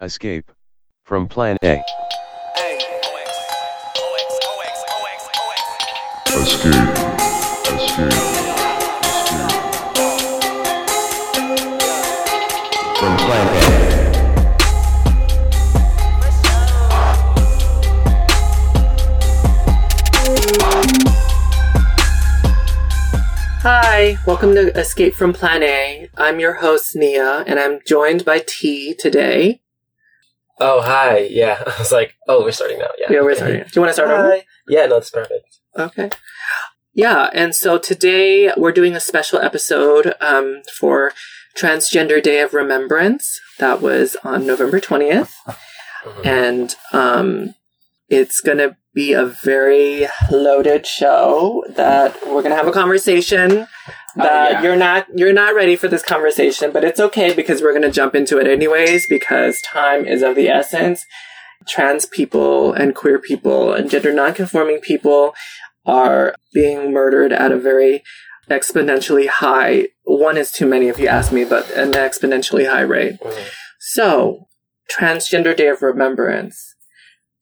Escape from Plan A. Escape. Escape. Escape. From Plan A. Hi, welcome to Escape from Plan A. I'm your host, Nia, and I'm joined by T today. Oh, hi. Yeah. I was like, oh, we're starting now. Yeah. Yeah, we're starting. Do you want to start over? Yeah, no, that's perfect. Okay. Yeah, and so today we're doing a special episode um, for Transgender Day of Remembrance. That was on November 20th. Mhm. And um, it's going to be a very loaded show that we're going to have a conversation that yeah. you're not you're not ready for this conversation but it's okay because we're going to jump into it anyways because time is of the essence trans people and queer people and gender nonconforming people are being murdered at a very exponentially high one is too many if you ask me but an exponentially high rate Mhm. so transgender day of remembrance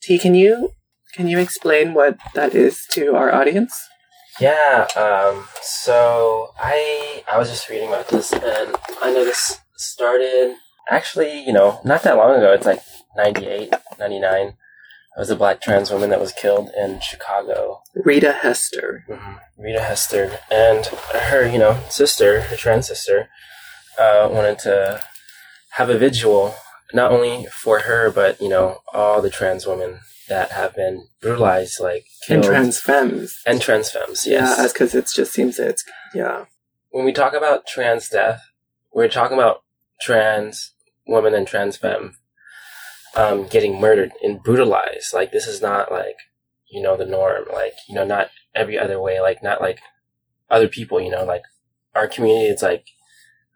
t can you can you explain what that is to our audience Yeah. Um. So I I was just reading about this, and I know this started actually, you know, not that long ago. It's like 98, 99. It was a black trans woman that was killed in Chicago. rita hester Mm-hmm. Rita Hester and her, you know, sister, her trans sister, uh, wanted to have a vigil not only for her, but you know, all the trans women that have been brutalized, like and killed, trans femmes and trans femmes. yeah because it just seems it's yeah when we talk about trans death, we're talking about trans women and trans femme um, getting murdered and brutalized. Like this is not like you know the norm. Like you know, not every other way. Like not like other people. You know, like our community It's like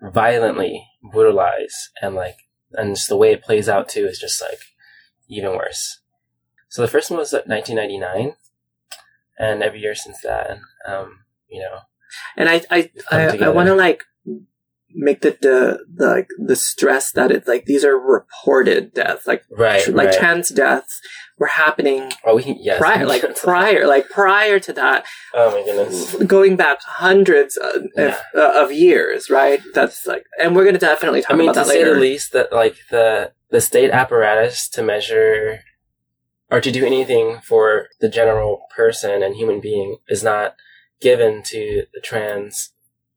violently brutalized and like and just the way it plays out too is just like even worse. So the first one was 1999, and every year since that, um, you know, and i i i, I want to like make the, the the like the stress that it's like these are reported deaths like right, tr- like right. trans deaths were happening Oh, we yes. prior like prior like prior to that Oh my goodness. going back hundreds of, Yeah. uh, of years right that's like and we're gonna definitely talk I mean, about to that say later the least, that like the the state apparatus to measure or to do anything for the general person and human being is not given to the trans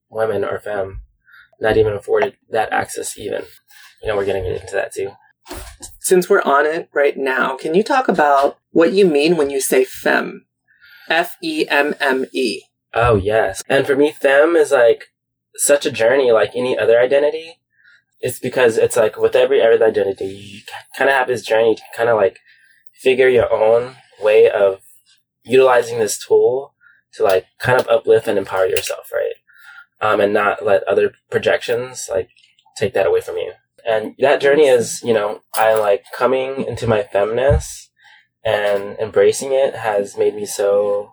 women or femme. Not even afforded that access. Even, you know, we're getting into that too. since we're on it right now can you talk about what you mean when you say femme f-e-m-m-e Oh yes. And for me, femme is like such a journey, like any other identity. It's because it's like with every other identity, you kind of have this journey to kind of like figure your own way of utilizing this tool to like kind of uplift and empower yourself, right? Um, and not let other projections like take that away from you. And that journey is, you know, I like coming into my feminist and embracing it has made me so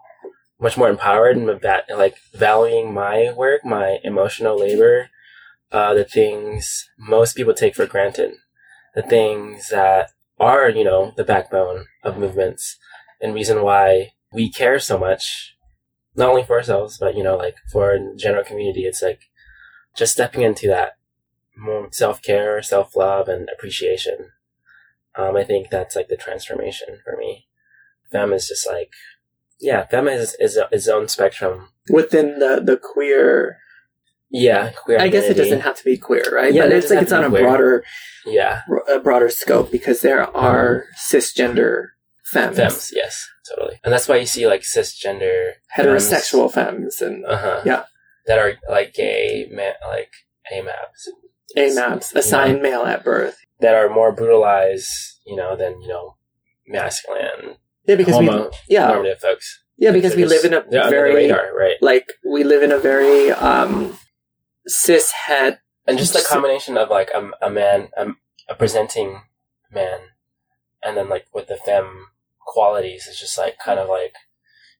much more empowered and like valuing my work, my emotional labor, uh, the things most people take for granted, the things that are, you know, the backbone of movements and reason why we care so much, not only for ourselves, but, you know, like for general community. It's like just stepping into that more self care, self love, and appreciation. Um, I think that's like the transformation for me. Femme is just like, yeah, femme is, is its own spectrum. within the the queer Yeah, queer i guess it doesn't have to be queer right Yeah, but it's like it's on a queer. broader Yeah, a broader scope because there are cisgender femmes, femmes, yes, totally. And that's why you see like cisgender heterosexual femmes, and uh huh, Yeah. that are like gay, ma- like AMABs, AMAPs, assigned male at birth. that are more brutalized, you know, than you know, masculine, Yeah, because we homo yeah normative folks. yeah because we They're live in a they're under the very radar, right? like we live in a very um cis het And just the combination of like a, a man, a, a presenting man, and then like with the femme qualities is just like kind of like,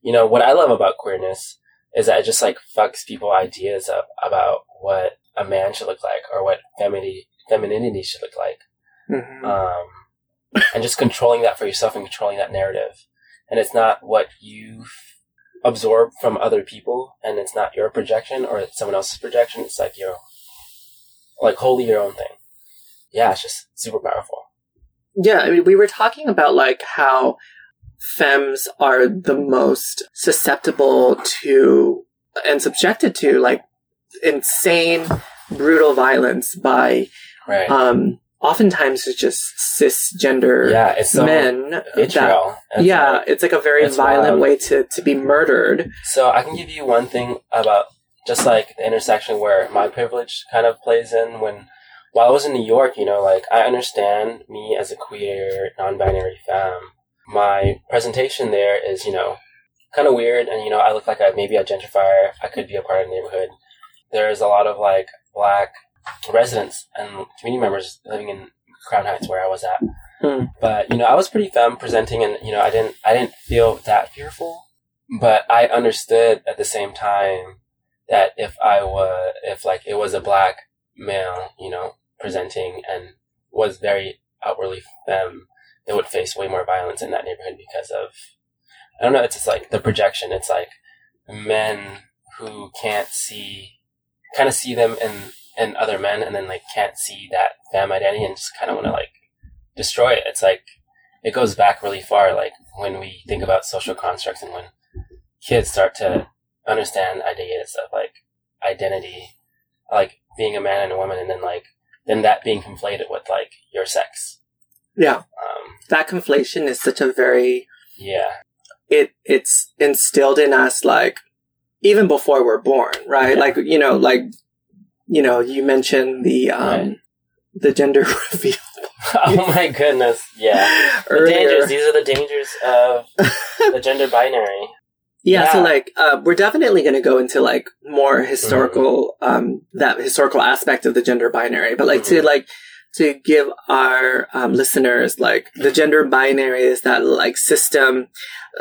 you know, what I love about queerness is that it just like fucks people ideas up about what a man should look like or what femininity femininity should look like. Mhm. um, and just controlling that for yourself and controlling that narrative. And it's not what you absorb from other people, and it's not your projection or it's someone else's projection. It's like your, like wholly your own thing. Yeah, it's just super powerful. Yeah, I mean, we were talking about like how femmes are the most susceptible to and subjected to like insane, brutal violence by Right. um oftentimes it's just cisgender yeah, it's so men. that- vitriol. It's yeah, like- it's like a very violent wild. way to to be murdered. So I can give you one thing about just like the intersection where my privilege kind of plays in when while I was in New York, you know, like I understand me as a queer, non-binary femme. My presentation there is, you know, kind of weird and you know, I look like a, maybe a gentrifier. I could be a part of the neighborhood. There's a lot of like black residents and community members living in Crown Heights where I was at. Hmm. But, you know, I was pretty femme presenting and, you know, I didn't I didn't feel that fearful but I understood at the same time that if I was, if like it was a black male, you know, presenting and was very outwardly femme, they would face way more violence in that neighborhood because of, I don't know, it's just like the projection. It's like men who can't see, kind of see them in, in other men and then like can't see that femme identity and just kind of want to like destroy it. It's like, it goes back really far, like when we think about social constructs and when kids start to understand ideas of like identity, like being a man and a woman, and then like then that being conflated with like your sex. Yeah, Um, that conflation is such a very yeah, it it's instilled in us like even before we're born, right? Yeah. Like you know, like you know, you mentioned the um Right. the gender reveal oh my goodness, yeah. The earlier. dangers. These are the dangers of the gender binary. Yeah, so like uh, we're definitely going to go into like more historical Mm-hmm. um that historical aspect of the gender binary, but like to Mhm. like to give our um, listeners like the gender binary is that like system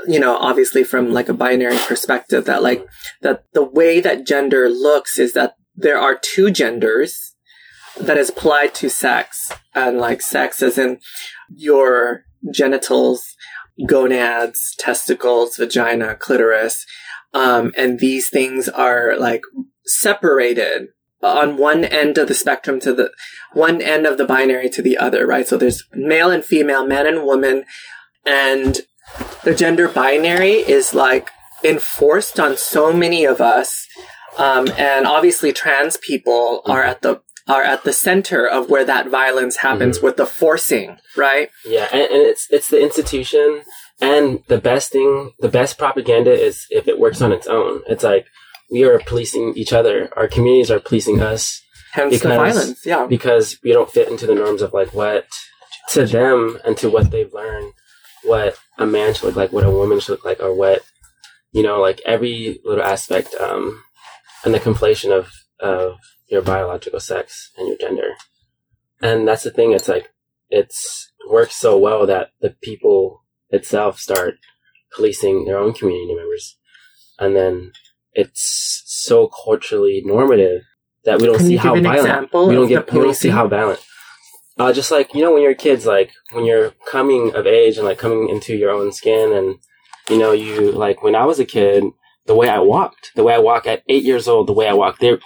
you know obviously from like a binary perspective that like that the way that gender looks is that there are two genders that is applied to sex and like sex as in your genitals gonads testicles vagina clitoris um, and these things are like separated on one end of the spectrum to the one end of the binary to the other right? So there's male and female man and woman and the gender binary is like enforced on so many of us um, and obviously trans people are at the are at the center of where that violence happens with the forcing right Yeah, and, and it's it's the institution, and the best thing, the best propaganda is if it works on its own. It's like we are policing each other. Our communities are policing us hence the Because- violence yeah because we don't fit into the norms of like what to them and to what they've learned, what a man should look like, what a woman should look like, or what you know, like every little aspect, um, and the conflation of of your biological sex and your gender. And that's the thing. It's like it's works so well that the people itself start policing their own community members, and then it's so culturally normative that we don't Can see how violent we don't get we don't see how violent. Uh, just like you know when you're kids, like when you're coming of age and like coming into your own skin, and you know you like when I was a kid, the way I walked, the way I walk at eight years old, the way I walk there.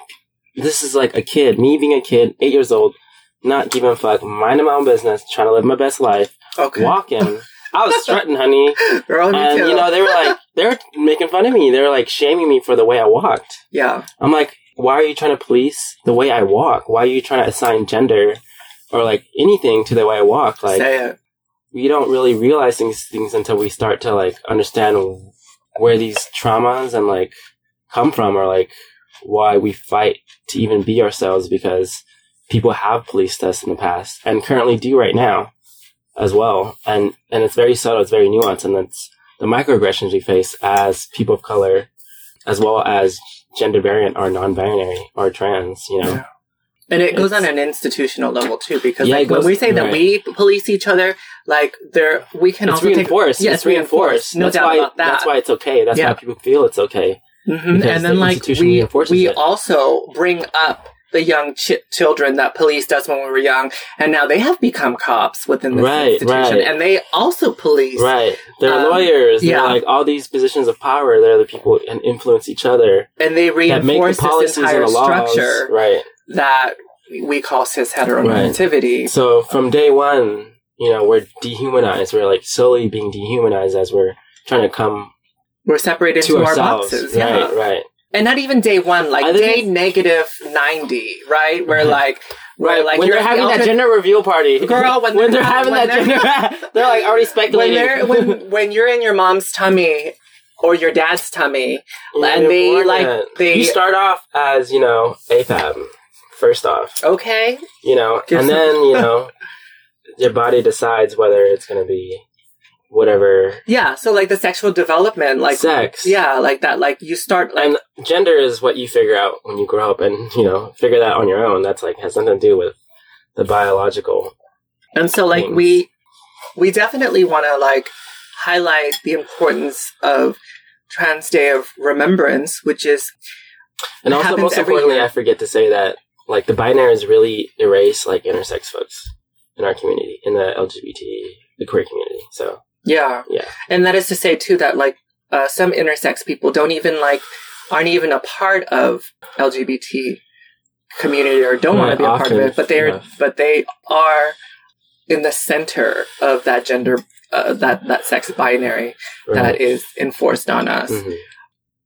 This is like a kid, me being a kid, eight years old, not giving a fuck, minding my own business, trying to live my best life, okay walking. I was strutting, honey, Girl, and too. you know they were like they were making fun of me. They were like shaming me for the way I walked. yeah I'm like, why are you trying to police the way I walk? Why are you trying to assign gender or like anything to the way I walk? Like, say it we don't really realize these things until we start to like understand where these traumas and like come from or like why we fight to even be ourselves because people have policed us in the past and currently do right now as well. And, and it's very subtle. It's very nuanced. And it's the microaggressions we face as people of color, as well as gender variant or non-binary or trans, you know? Yeah. And it goes on an institutional level too, because Yeah, like goes- when we say that right. we police each other, like there we can It's also reinforced. take yes, it's reinforced. No that's doubt why, about that. That's why it's okay. That's Yeah. why people feel it's okay. Mhm. because And then the like we we it. also bring up the young ch- children that police us when we were young, and now they have become cops within this Right, institution, right. and they also police. Right. They're Um, lawyers. They're yeah. like all these positions of power. They're the people and influence each other. And they That make the reinforce this policies entire and the laws. structure Right. That we call cis heteronormativity. So from day one, you know, we're dehumanized. We're like slowly being dehumanized as we're trying to come We're separated to into our boxes. right, Yeah. right. And not even day one, like day negative 90, right? Where Right. like, Right, like when you're they're having that gender reveal party, Girl, when when they're they're having when that they're- gender, they're like already when speculating. they're when when you're in your mom's tummy or your dad's tummy and they like they you start off as you know AFAB first off, okay you know, and then you know your body decides whether it's going to be whatever yeah so like the sexual development like sex. yeah like that like you start like and gender is what you figure out when you grow up, and you know figure that on your own. That's like has nothing to do with the biological. and so like things. we we definitely want to like highlight the importance of trans day of remembrance which is And also, most importantly, year. I forget to say that like the binaries really erase like intersex folks in our community, in the LGBT, the queer community. So yeah Yeah. and that is to say too that like uh, some intersex people don't even like aren't even a part of lgbt community or don't want to be a part of it but they're enough. but they are in the center of that gender uh, that that sex binary that right. is enforced on us Mhm.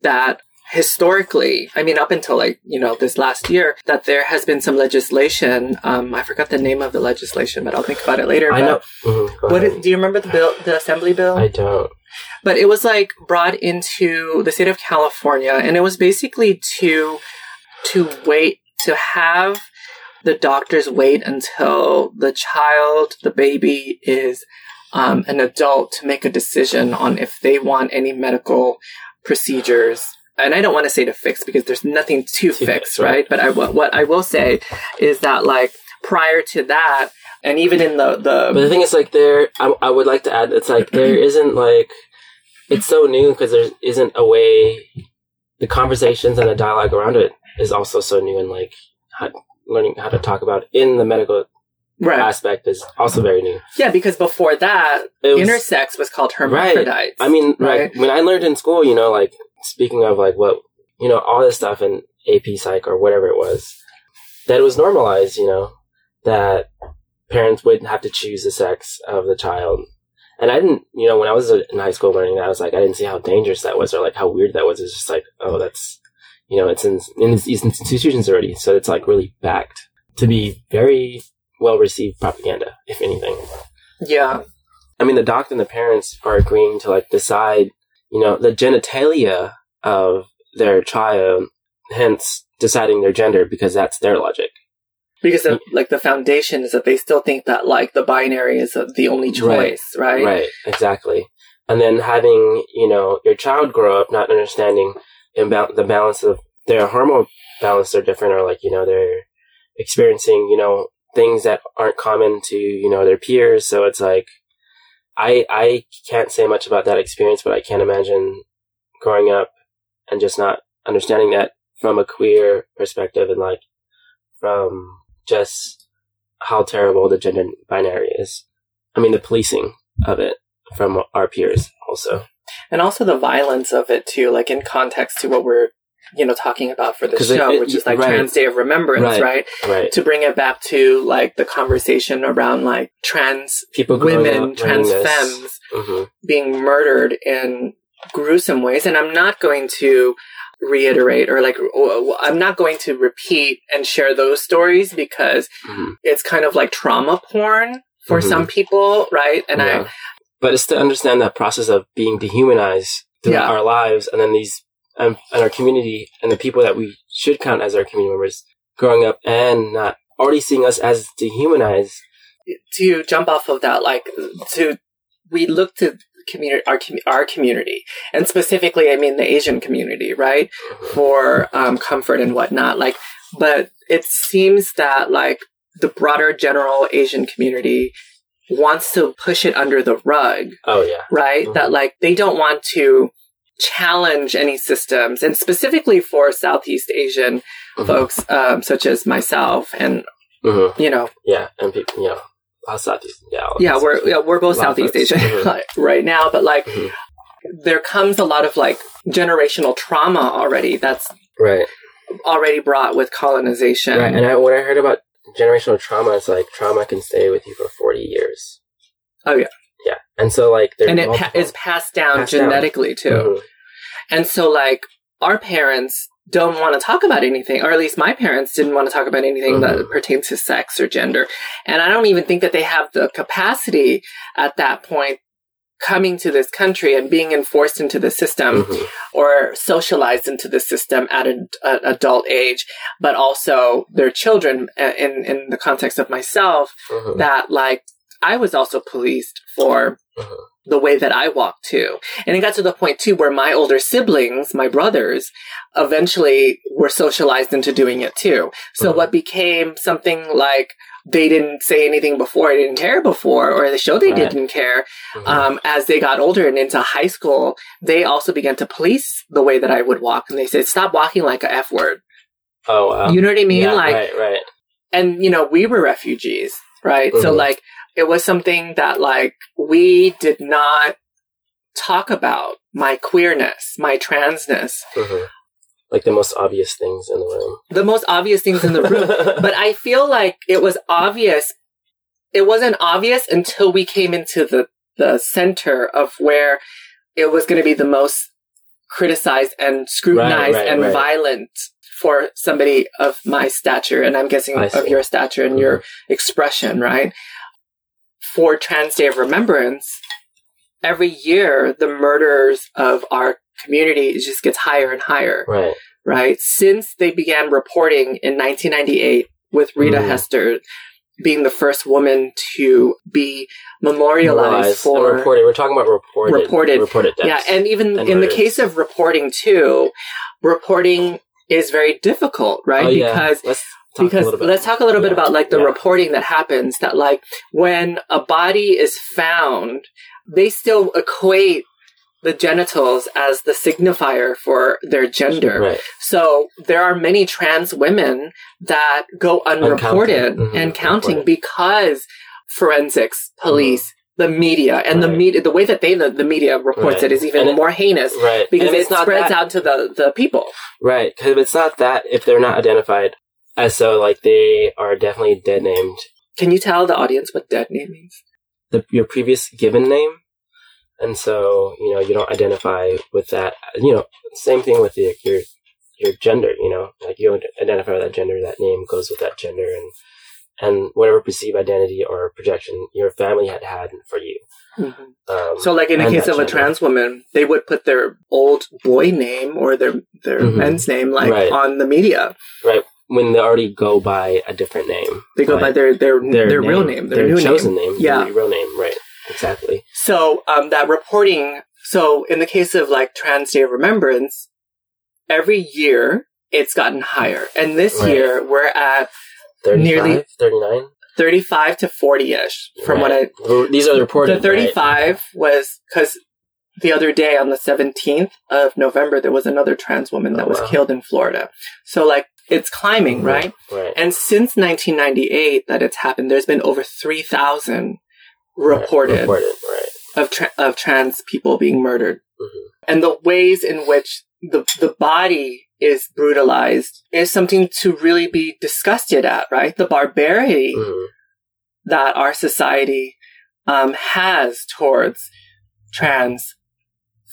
that historically i mean up until like you know this last year that there has been some legislation um i forgot the name of the legislation but i'll think about it later I but know. Mhm, go what do you remember the bill the assembly bill I don't. but it was like brought into the state of California and it was basically to to wait to have the doctors wait until the child the baby is um, an adult to make a decision on if they want any medical procedures and I don't want to say to fix because there's nothing to, fix, fix, right? right. But I, what what I will say is that like prior to that, and even in the the But the thing is, like, there, I, I would like to add, it's like there isn't like, it's so new because there isn't a way. The conversations and the dialogue around it is also so new, and like how, learning how to talk about in the medical right, aspect is also very new. yeah, because before that, was- intersex was called hermaphrodites. I mean, Right. like when I learned in school, you know, like speaking of like what you know, all this stuff in AP Psych or whatever it was, that it was normalized. You know, that parents wouldn't have to choose the sex of the child. And I didn't, you know, when I was in high school learning that, I was like, I didn't see how dangerous that was or like how weird that was. It's just like, oh, that's, you know, it's in, in these institutions already. So it's like really backed to be very well received propaganda, if anything. yeah, I mean, the doctor and the parents are agreeing to like decide, you know, the genitalia of their child, hence deciding their gender because that's their logic. because like the foundation is that they still think that like the binary is the only choice, right? Right, exactly. And then having, you know, your child grow up not understanding imba- the balance of their hormone balance are different or like, you know, they're experiencing, you know, things that aren't common to, you know, their peers. So it's like, I, I can't say much about that experience, but I can't imagine growing up and just not understanding that from a queer perspective and like from just how terrible the gender binary is. I mean, the policing of it from our peers also. And also the violence of it too, like in context to what we're you know talking about for the show, it- which is like right. Trans Day of Remembrance, Right. right? Right. To bring it back to like the conversation around like trans People women, trans femmes hmm being murdered in gruesome ways. And I'm not going to reiterate or like, I'm not going to repeat and share those stories because hmm it's kind of like trauma porn for Mhm. some people, right? And yeah. but it's to understand that process of being dehumanized throughout Yeah. our lives, and then these um, and our community and the people that we should count as our community members growing up and not already seeing us as dehumanized. To jump off of that, like to, we look to community, our, our community and specifically, I mean, the Asian community, right? For, um, comfort and whatnot. Like, but it seems that like the broader general Asian community wants to push it under the rug Oh yeah, right? Mhm. That like they don't want to challenge any systems, and specifically for Southeast Asian Mhm. folks, um, such as myself, and Mhm. you know, Yeah, and people, you know, Southeast, yeah, yeah, we're yeah, we're both A lot of Southeast. Asian Mhm. right now, but like Mhm. there comes a lot of like generational trauma already that's right, already brought with colonization. right. And I, when I heard about generational trauma, it's like trauma can stay with you for forty years. Oh, yeah. yeah, and so like and it pa- is passed down Passed down. genetically too. Mhm. And so, like, our parents don't want to talk about anything, or at least my parents didn't want to talk about anything that Mhm. pertains to sex or gender. And I don't even think that they have the capacity at that point coming to this country and being enforced into the system Mhm. or socialized into the system at an adult age, but also their children uh, in, in the context of myself Mhm. that like I was also policed for Mhm. The way that I walked too. And it got to the point too where my older siblings, my brothers, eventually were socialized into doing it too. So Mhm. what became something like they didn't say anything before, didn't care before, or they showed they Right. didn't care. Mhm. Um, as they got older and into high school, they also began to police the way that I would walk. And they said, stop walking like a F word. oh wow, You know what I mean? yeah, like, right, right, and you know we were refugees right so Mhm. like it was something that like we did not talk about my queerness my transness Mhm. like the most obvious things in the room. the most obvious things in the room but i feel like it was obvious it wasn't obvious until we came into the the center of where it was going to be the most criticized and scrutinized right, and right. violent for somebody of my stature and i'm guessing of. Mm-hmm. your stature and your expression right for trans day of remembrance every year the murders of our community just gets higher and higher right, right? Since they began reporting in 1998 with Rita Mhm. Hester being the first woman to be memorialized for. reported. We're talking about reported, Reported. reported deaths. Yeah, and even and in the case of reporting too, reporting is very difficult, right? Oh, yeah. Because let's talk a little bit. let's talk a little bit about like the yeah. reporting that happens that like when a body is found they still equate the genitals as the signifier for their gender Right. so there are many trans women that go unreported Mhm, and counting because forensics, police, the media, and the Mm-hmm. Media, the way that they, the, the media reports Right. it is even And it- more heinous Right. because it it's not spreads that, out to the, the people. Right. Because if it's not that, if they're not identified as so, like they are definitely dead named. Can you tell the audience what dead name means? The, your previous given name. And so, you know, you don't identify with that. You know, same thing with your, your, your gender, you know, like you don't identify with that gender, that name goes with that gender and, and whatever perceived identity or projection your family had had for you. Um, So, like in the case of a trans woman, they would put their old boy name or their their Mhm. men's name like Right. on the media. When they already go by a different name. They go Right. by their their their, real name, their, new chosen name. name. Yeah. their real name, right? Exactly. So um, that reporting. So in the case of like Trans Day of Remembrance, every year it's gotten higher, and this Right. year we're at 35, Nearly- 39? thirty-five to forty-ish. From what I These are the reported. the thirty-five was because the other day on the seventeenth of November there was another trans woman that Oh, was wow. killed in Florida. So like it's climbing, right? Right. And since 1998 that it's happened, there's been over 3,000 reported Right. Reported, right. of tra- of trans people being murdered, Mhm. and the ways in which the the body is brutalized is something to really be disgusted at, right? The barbarity Mhm. that our society um, has towards trans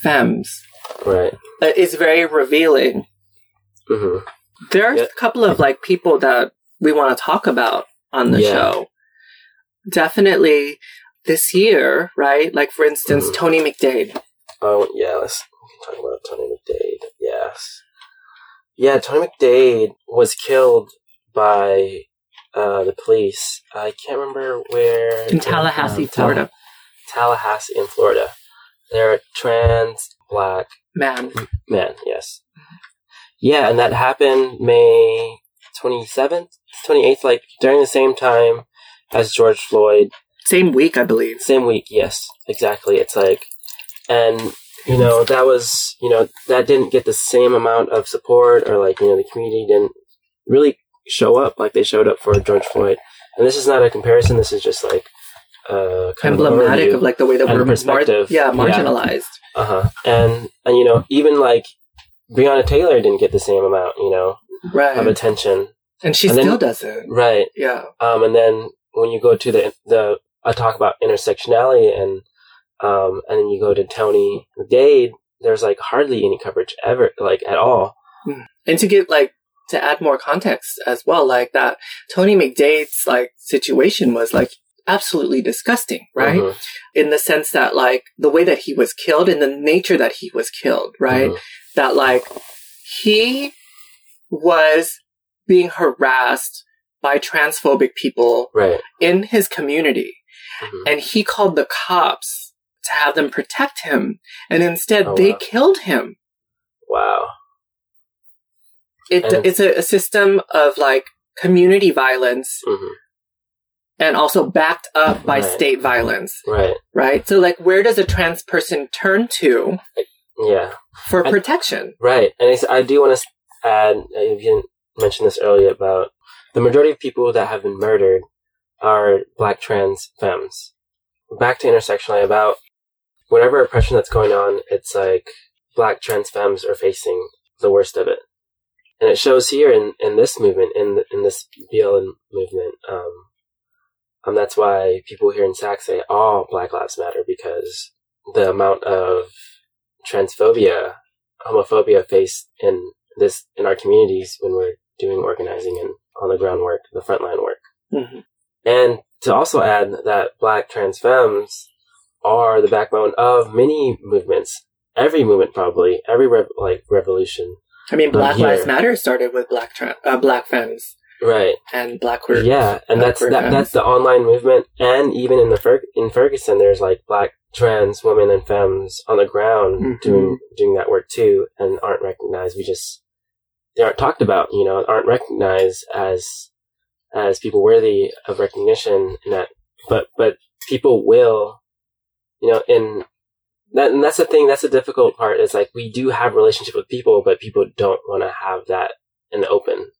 femmes Right. uh, is very revealing. hmm There are Yeah. a couple of like people that we want to talk about on the Yeah. show. Definitely this year, right? Like for instance, Mhm. Tony McDade. Oh, yeah, let's we can talk about Tony McDade. Yes. Yeah, Tony McDade was killed by uh, the police. I can't remember where. In Tallahassee, um, Florida. Tallahassee in Florida. They're a trans black Man. man, yes. Yeah, and that happened May 27th, 28th, like during the same time as George Floyd. Same week, I believe. Same week, yes, exactly. It's like, and you know, that was, you know, that didn't get the same amount of support or like, you know, the community didn't really show up like they showed up for George Floyd. And this is not a comparison. This is just like, uh, kind of Emblematic of, of like the way that we're mar- perspective. yeah, Yeah. marginalized. uh huh. And, and, you know, even like Breonna Taylor didn't get the same amount, you know, Right. of attention. and she and then- still doesn't. Right. Yeah. Um, and then when you go to the the I talk about intersectionality and um, and then you go to Tony McDade, there's like hardly any coverage ever, like at all. And to get like to add more context as well, like that Tony McDade's like situation was like absolutely disgusting, right? Mhm. In the sense that like the way that he was killed and the nature that he was killed, right? Mhm. That like he was being harassed by transphobic people Right. in his community. Mhm. And he called the cops to have them protect him. And instead Oh, they wow. killed him. Wow. It, it's a, a system of like community violence hmm and also backed up by Right. state violence, Right. right? So like where does a trans person turn to Yeah. for I- protection? Right. And I do want to add, uh, you didn't mention this earlier about the majority of people that have been murdered are black trans femmes. Back to intersectionality about whatever oppression that's going on, it's like black trans femmes are facing the worst of it. And it shows here in, in this movement, in the, in this BLM movement. Um, um, that's why people here in SAC say all Black Lives Matter because the amount of transphobia homophobia faced in this in our communities when we're doing organizing and on the ground work, the frontline work. Mhm. And to also add that black trans femmes are the backbone of many movements. Every movement, probably every rev- like revolution, I mean, Black Lives. Matter started with black tra- uh, black femmes right? and black queer. Yeah, and black that's that, that's the online movement, and even in the Fer- in Ferguson, there's like black trans women and femmes on the ground Mhm. doing doing that work too, and aren't recognized. We just they aren't talked about, you know, aren't recognized as as people worthy of recognition. And that, but but people will, you know, in that and that's the thing. That's the difficult part. Is like we do have relationship with people, but people don't want to have that in the open.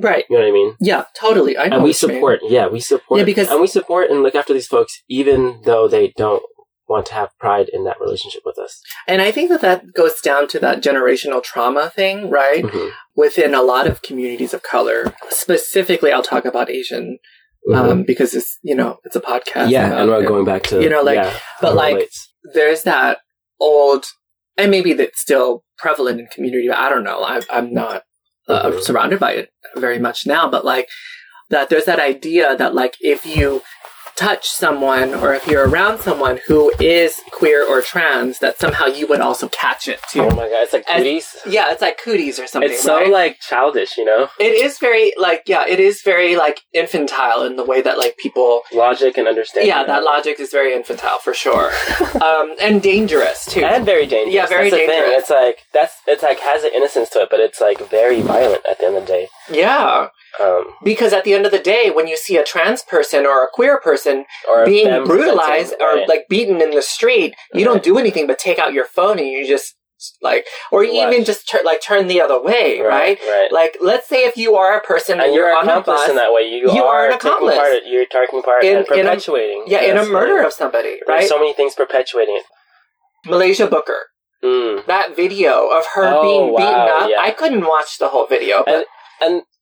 Right. You know what I mean? Yeah, totally. I know. and we what you mean. support yeah we support Yeah, because- and we support and look after these folks even though they don't want to have pride in that relationship with us And I think that that goes down to that generational trauma thing, right? Mhm. Within a lot of communities of color. Specifically, I'll talk about Asian, um, because it's, you know, it's a podcast. Mm-hmm. yeah and we're it. going back to you know, like- yeah, but like- relates. there's that old, and maybe that's still prevalent in community. but I don't know. I, I'm not uh, surrounded by it very much now, but like that there's that idea that like if you touch someone or if you're around someone who is queer or trans, that somehow you would also catch it too. oh my god it's like And- cooties yeah, it's like cooties or something. it's so right? like childish you know it is very like yeah, it is very like infantile in the way that like people logic and understanding yeah, that logic is very infantile for sure, um, and dangerous too. and very dangerous Yeah, very that's the thing. dangerous. it's like that's it's like has an innocence to it but it's like very violent at the end of the day yeah, um because at the end of the day, when you see a trans person or a queer person or being brutalized or right. like beaten in the street, you don't do anything but take out your phone and you just like, or Watch. even just tur- like turn the other way, right? right Like, let's say if you are a person and you're on an a accomplice bus, in that way. You, You are an taking accomplice. Part, you're taking part In- and in a- perpetuating. yeah, in a murder right. of somebody, There's right? so many things perpetuating it. Muhlaysia Booker, Mm. that video of her Oh, being beaten up, yeah. I couldn't watch the whole video, but And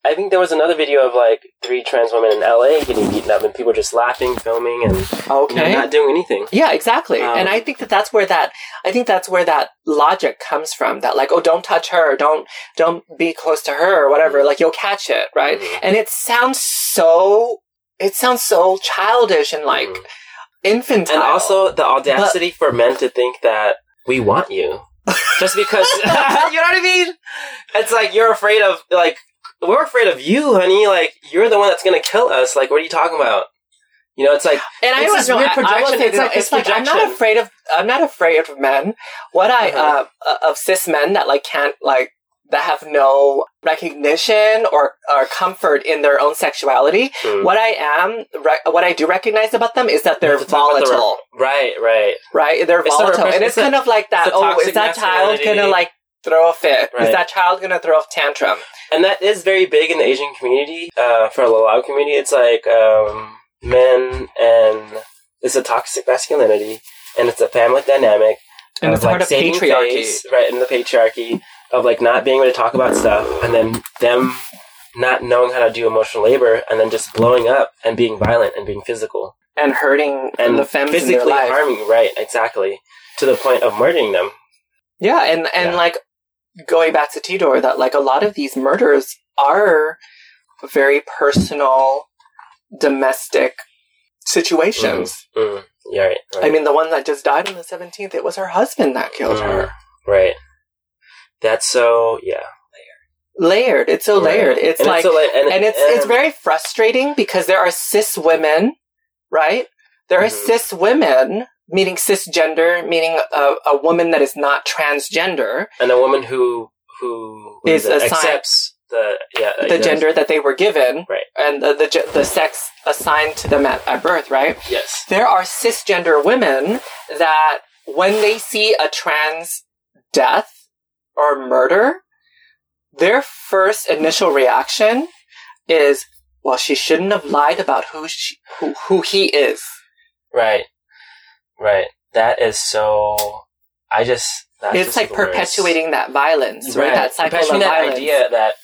I think there was another video of like three trans women in LA getting beaten up, and people just laughing, filming, and okay. not doing anything. Yeah, exactly. Um, and I think that that's where that I think that's where that logic comes from. That like, oh, don't touch her, don't don't be close to her, or whatever. Mhm. Like you'll catch it, right? Mhm. And it sounds so it sounds so childish and like Mhm. infantile. and also the audacity for men to think that we want you just because you know what I mean. It's like you're afraid of like we're afraid of you, honey. Like you're the one that's gonna kill us. Like what are you talking about? You know, it's like and I don't this know. I- I projection. It's like it's like I'm not afraid of I'm not afraid of men. What I Uh-huh. uh, of cis men that like can't like that have no recognition or, or comfort in their own sexuality. Mm. What I am, re- what I do recognize about them is that they're to about the volatile, Right, right. right? They're It's volatile. repress- and it's it's kind a- of like that, oh, is that child masculinity. gonna like throw a fit? Right. Is that child gonna throw a tantrum? And that is very big in the Asian community. Uh, for the Lao community, it's like um, men and it's a toxic masculinity, and it's a family dynamic. And it's part of patriarchy. face, right? In the patriarchy of like not being able to talk about stuff, and then them not knowing how to do emotional labor, and then just blowing up and being violent and being physical And hurting and the femmes in their physically life. harming. Right, exactly, to the point of murdering them. Yeah, and and Yeah. like going back to TDOR, that like a lot of these murders are very personal, domestic situations. Mm, yeah, right. right. I mean, the one that just died on the seventeenth, it was her husband that killed Mm, her. Right. That's so yeah. Layered. It's so Right. layered. It's And like, so, like- and, it's it's and- very frustrating because there are cis women, right? There are Mhm. cis women, meaning cisgender, meaning a, a woman that is not transgender. and a woman who who, who Is accepts the yeah the yes. gender that they were given, Right. and the, the the sex assigned to them at, at birth, right? Yes. There are cisgender women that when they see a trans death or murder, their first initial reaction is, "Well, she shouldn't have lied about who she, who who he is." Right. Right. That is so. I just. That's it's just like the worst. perpetuating that violence, right? That cycle of that violence. idea that.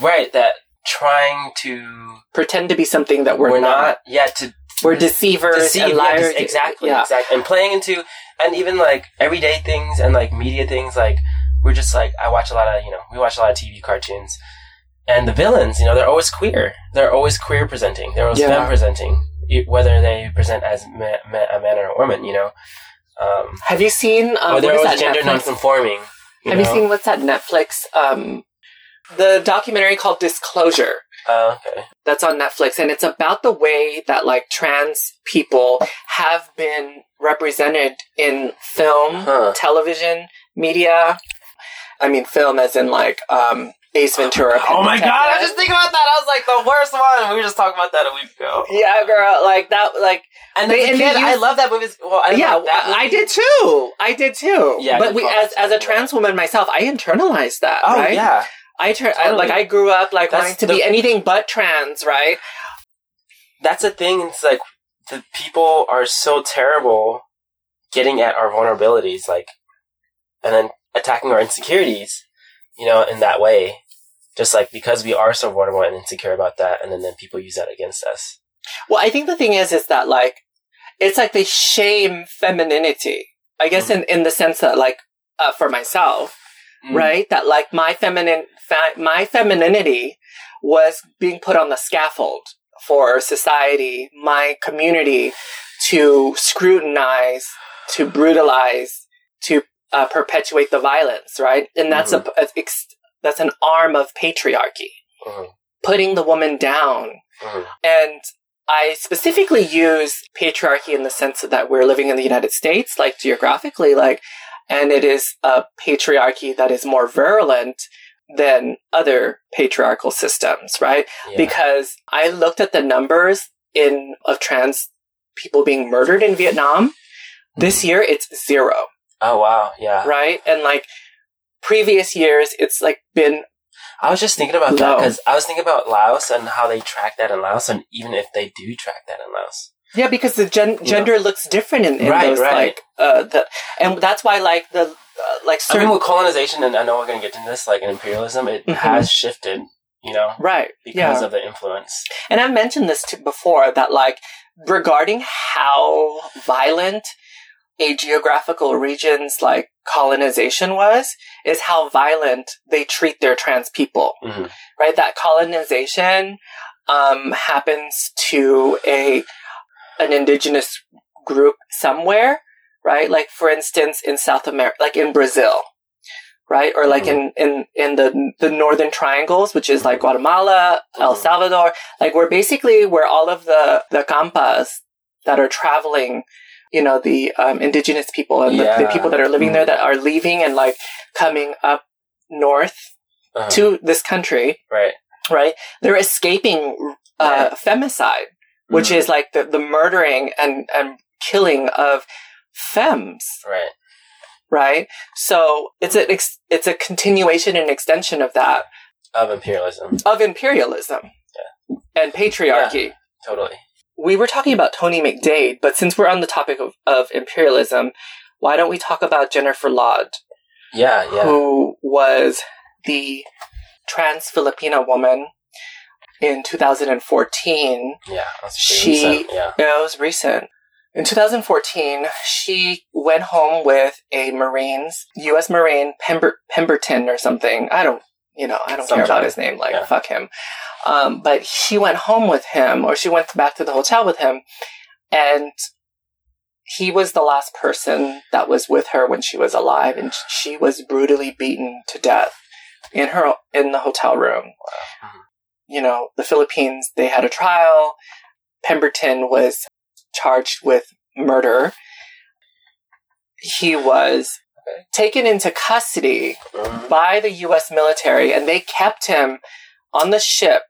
Right. That trying to. Pretend to be something that we're, not. Yeah. To We're deceivers deceive, and liars. just- exactly, Yeah. exactly, and playing into and even like everyday things and like media things. Like we're just like I watch a lot of you know we watch a lot of TV cartoons, and the villains you know they're always queer. They're always queer presenting. They're always Yeah. presenting, whether they present as ma- ma- a man or a woman. You know, um, Have you seen? Um, or they're always gender Netflix? nonconforming. You Have know? you seen what's that Netflix? Um, the documentary called Disclosure. Oh, okay. That's on Netflix, and it's about the way that like trans people have been represented in film, Huh. television, media. I mean, film as in like um, Ace Ventura. Pet Oh my god! I was just thinking about that. I was like the worst one. We were just talking about that a week ago. Yeah, girl, like that, like And, They- they, and they kid, I love that movie. Well, I yeah, love that I did too. I did too. Yeah, but we, as as a trans woman myself, I internalized that. Oh right? yeah. I turn I, Totally. like I grew up like That's wanting to the- be anything but trans, right? that's the thing. It's like the people are so terrible getting at our vulnerabilities, like, and then attacking our insecurities, you know, in that way. Just like because we are so vulnerable and insecure about that, and then, then people use that against us. Well, I think the thing is, is that like, it's like they shame femininity. I guess in, in the sense that like, uh, for myself, Mm. right? That like my feminine, fa- my femininity was being put on the scaffold for society, my community to scrutinize, to brutalize, to uh, perpetuate the violence, right? And that's a, a ex- that's an arm of patriarchy, Mhm. putting the woman down. Mhm. And I specifically use patriarchy in the sense that we're living in the United States, like geographically, like, and it is a patriarchy that is more virulent than other patriarchal systems, right? Yeah. Because I looked at the numbers in of trans people being murdered in Vietnam. This year, it's zero, oh wow, yeah. right? And like previous years, it's like been I was just thinking about that because I was thinking about Laos and how they track that in Laos, and even if they do track that in Laos, Yeah, because the gen- gender looks different in, in Right, those right. like uh the and that's why like the uh, like I mean, with colonization, and I know we're going to get into this, like in imperialism, it Mhm. has shifted, you know, right because yeah of the influence. and I've mentioned this to before that like regarding how violent a geographical region's like colonization was is how violent they treat their trans people. Hmm right? That colonization um happens to a an indigenous group somewhere right? Like for instance in south america like in brazil right? Or like in in in the the northern triangles which is like guatemala el Mhm. salvador. Like we're basically where all of the the campas that are traveling you know the um, indigenous people and the, the people that are living there that are leaving and like coming up north Uh-huh. to this country, right. right? They're escaping uh, femicide, which Mhm. is like the, the murdering and, and killing of femmes, right. right? So it's a ex- it's a continuation and extension of that Of imperialism. of imperialism and patriarchy. Totally. We were talking about Tony McDade, but since we're on the topic of, of imperialism, why don't we talk about Jennifer Laude, Yeah, yeah. who was the trans Filipina woman in 2014 Yeah. She- recent, Yeah. Yeah, it was recent. In 2014, she went home with a Marines, U.S. Marine Pember- Pemberton or something. I don't, you know, I don't care about his name. Like, Yeah. fuck him. Um, but she went home with him, or she went back to the hotel with him, and he was the last person that was with her when she was alive, and she was brutally beaten to death in her in the hotel room. Mhm. You know, the Philippines they had a trial. Pemberton was charged with murder. He was. Taken into custody Mhm. by the U.S. military, and they kept him on the ship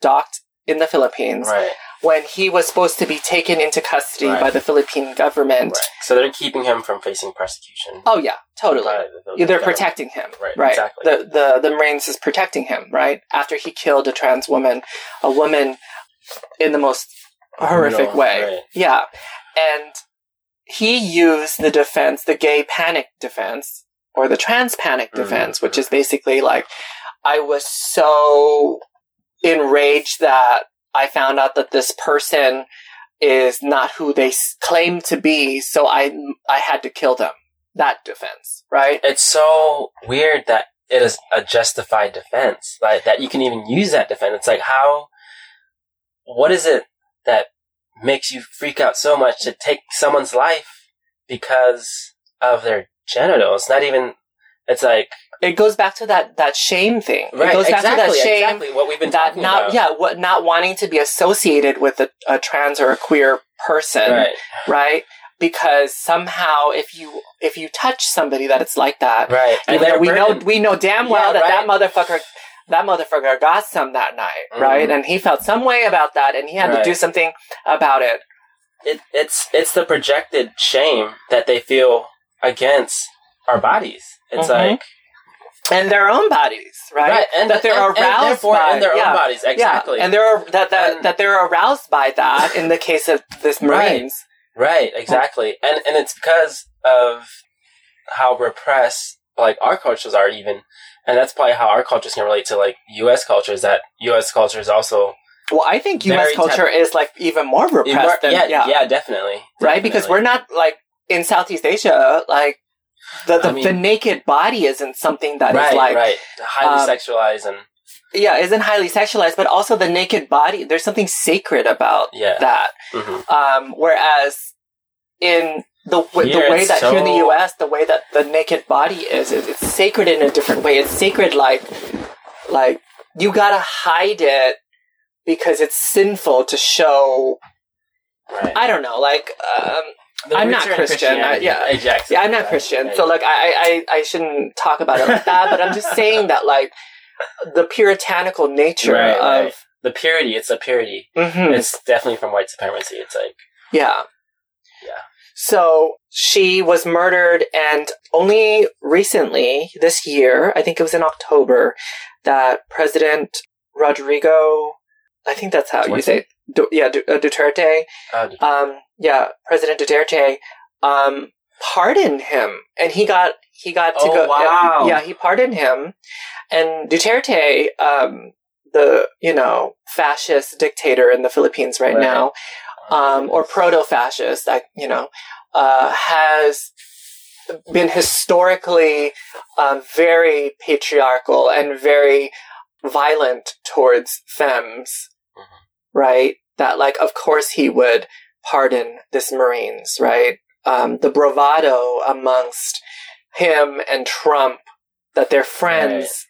docked in the Philippines Right. when he was supposed to be taken into custody Right. by the Philippine government. Right. So they're keeping him from facing persecution. Oh yeah, totally. the They're protecting him, Right, Right. exactly. The the the Marines is protecting him, right? After he killed a trans woman, a woman in the most horrific No, way. Yeah, and he used the defense, the gay panic defense, or the trans panic Mhm. defense, which is basically like, I was so enraged that I found out that this person is not who they claim to be, so I I had to kill them. That defense, right? It's so weird that it is a justified defense. Like that you can even use that defense. It's like how what is it that makes you freak out so much to take someone's life because of their genitals? Not even it's like It goes back to that that shame thing. right, it goes back exactly, to that shame exactly what we've been that talking not about. yeah what not wanting to be associated with a, a trans or a queer person Right. right because somehow if you if you touch somebody that it's like that Right. and they're we know we know damn well Yeah, that that motherfucker that motherfucker got some that night right Mhm. and he felt some way about that and he had to do something about it it, it's it's the projected shame that they feel against our bodies. It's Mhm. like and their own bodies right, and that they're and, and aroused therefore by in their yeah. own bodies exactly Yeah, and they're that that, And- that they're aroused by that in the case of this Right. Marines. right exactly and and it's because of how repressed like our cultures are even and that's probably how our cultures can relate to like U.S. cultures. That U.S. culture is also Well, I think U.S. Culture is like even more repressed than yeah, yeah, yeah, definitely, right because we're not like in Southeast Asia like the the, I mean- the naked body isn't something that is right, like right, highly um, sexualized and yeah isn't highly sexualized, but also the naked body there's something sacred about yeah, that. mhm. Um, whereas in the w- the way it's that here in the U.S. the way that the naked body is, is it's sacred in a different way. It's sacred like like you gotta hide it because it's sinful to show. right. I don't know, like um, I'm not roots are in Christian, I- yeah. exactly. yeah, I'm not Right, Christian, right. so like I, I I shouldn't talk about it like that. but I'm just saying that like the puritanical nature Right, of right. the purity. It's a purity. Mhm. It's definitely from white supremacy. It's like Yeah. So she was murdered, and only recently, this year, I think it was in October, that President Rodrigo, I think that's how you say it. Du- yeah, Du- uh, Duterte, uh, um, yeah, President Duterte, um, pardoned him, and he got he got to Oh, go. wow. yeah, he pardoned him, and Duterte, um, the you know fascist dictator in the Philippines right, Right. now, um, or proto-fascist, like you know, uh, has been historically uh, very patriarchal and very violent towards femmes, Mhm. right? That like, of course, he would pardon this Marines, right? Um, the bravado amongst him and Trump that they're friends.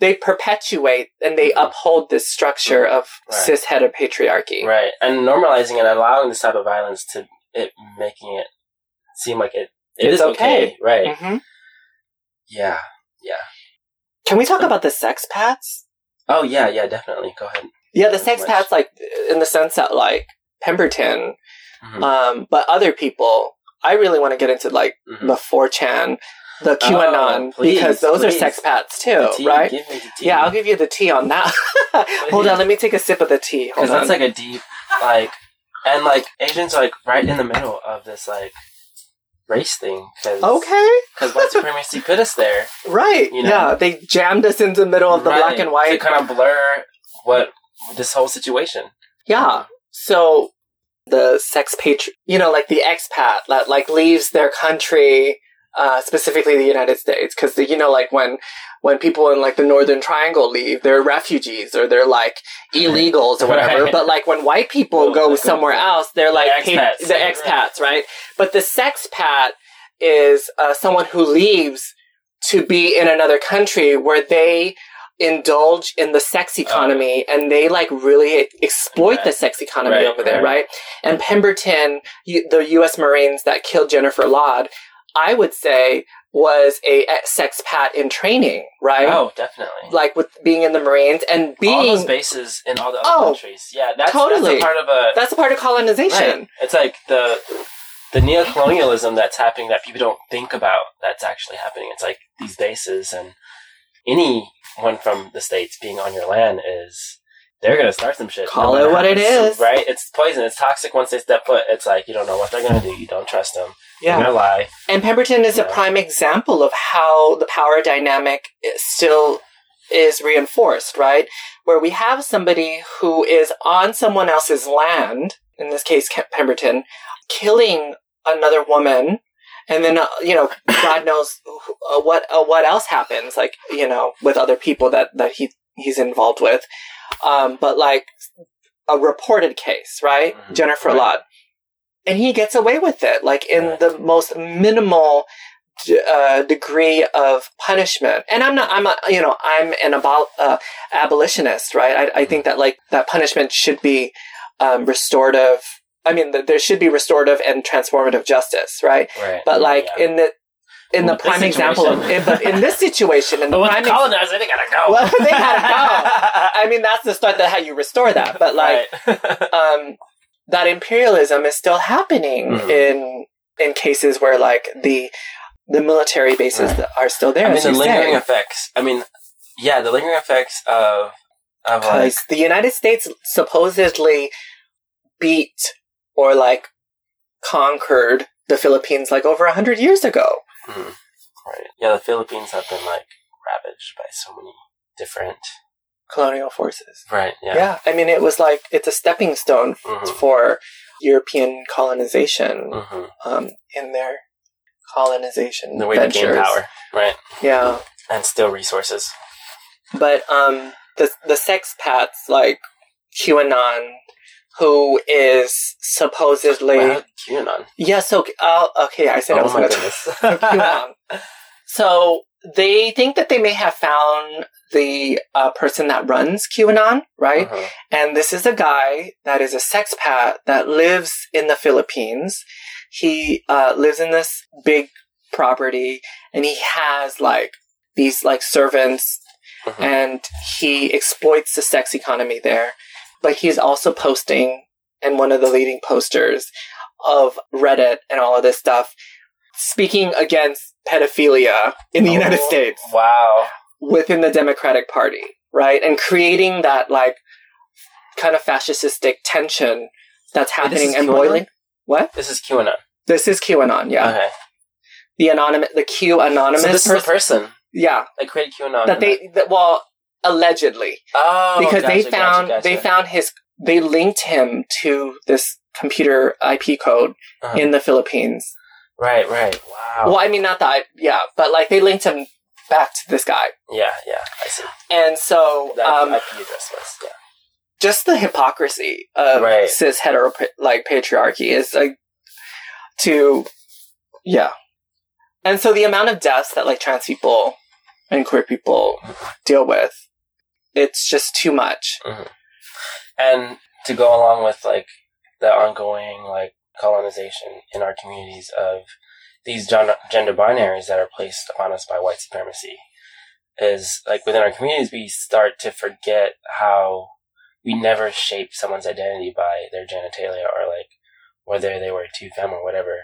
They perpetuate and they Mhm. uphold this structure of Right. cis heteropatriarchy. right, and normalizing and allowing this type of violence to it making it seem like it it It's is okay. okay. Right. hmm Yeah. Yeah. Can we talk about the sex pats? Oh yeah, yeah, definitely. Go ahead. Yeah, the sex pats, like in the sense that like Pemberton, Mhm, um, but other people. I really want to get into like mhm. the 4chan, the oh, QAnon, Oh, please, because those are please. sex pats too, tea, right? Give me the tea. Yeah, I'll give you the tea on that. Hold on, let me take a sip of the tea. Because that's like a deep, like, and like Asians are like right in the middle of this like race thing. Cause, okay, Because white supremacy put us there. right. You know? Yeah, they jammed us into the middle of the Right, black and white. to kind of blur what this whole situation. Yeah. So the sex patri you know, like the expat that like leaves their country, uh, specifically the United States, because you know, like when when people in like the Northern Triangle leave, they're refugees or they're like illegals or whatever. Right. But like when white people Well, go somewhere else, they're like the pa- expats. the Right. expats, right? But the sexpat is uh, someone who leaves to be in another country where they indulge in the sex economy and they like really exploit Right. the sex economy Right, over there, right. right? And Pemberton, the U.S. Marines that killed Jennifer Laude, I would say was a sex pat in training, right? Oh, definitely. Like with being in the Marines and being all those bases in all the other Oh, countries. Yeah, that's totally. That's a part of a. that's a part of colonization. Right. It's like the the neocolonialism that's happening that people don't think about. That's actually happening. It's like these bases and anyone from the states being on your land is they're gonna start some shit. Call matter it what it is. right? It's poison. It's toxic once they step foot. It's like you don't know what they're gonna do. You don't trust them. Yeah. They're gonna lie. And Pemberton is a prime example of how the power dynamic is still is reinforced, right? Where we have somebody who is on someone else's land, in this case Pemberton, killing another woman, and then uh, you know God knows uh, what uh, what else happens, like you know with other people that that he he's involved with, um, but like a reported case, right? Mhm. Jennifer Right. Laude. And he gets away with it, like in Right. the most minimal d- uh, degree of punishment. And I'm not, I'm a, you know, I'm an abol- uh, abolitionist, right? I, I think that like that punishment should be um, restorative. I mean, th- there should be restorative and transformative justice, right? Right. But like Yeah. in the in Well, the prime example of, in, but in this situation, in the with prime ex- they gotta go. Well, they gotta go. I mean, that's the start that how you restore that. But like, Right. um, that imperialism is still happening Mhm. in in cases where like the the military bases Right. are still there. I mean, the lingering say. effects. I mean, yeah, the lingering effects of of like because the United States supposedly beat or like conquered the Philippines like over a hundred years ago. Mhm. right. Yeah, the Philippines have been like ravaged by so many different. Colonial forces. Right. Yeah. Yeah. I mean, it was like it's a stepping stone Mhm. for European colonization hmm um, in their colonization The way to gain ventures. power. Right. Yeah. And still resources. But um, the the sex pats like QAnon, who is supposedly Wow, QAnon. yeah. So uh, okay, I said I Oh was going to goodness. QAnon. So they think that they may have found the uh, person that runs QAnon, right? Uh-huh. And this is a guy that is a sexpat that lives in the Philippines. He uh, lives in this big property, and he has like these like servants Mhm. and he exploits the sex economy there. But he's also posting and one of the leading posters of Reddit and all of this stuff, speaking against pedophilia in the United Oh, States Wow. within the Democratic Party, right? And creating that like kind of fascistic tension that's happening is and boiling. What? This is QAnon. This is QAnon, yeah. Okay. The anonymous, the Q anonymous So this is person. the person yeah, that created QAnon. that they that, well allegedly Oh, because they found gotcha, they found his they linked him to this computer IP code Uh-huh. in the Philippines. Right, right. Wow. Well, I mean not that yeah, but like they linked him back to this guy, Yeah, yeah. I see. and so That um, IP address was. Yeah. just the hypocrisy of Right. cis hetero like patriarchy is like to yeah and so the amount of deaths that like trans people and queer people deal with it's just too much mm-hmm. and to go along with like the ongoing like colonization in our communities of these gender binaries that are placed upon us by white supremacy is like within our communities, we start to forget how we never shape someone's identity by their genitalia or like whether they were too femme or whatever.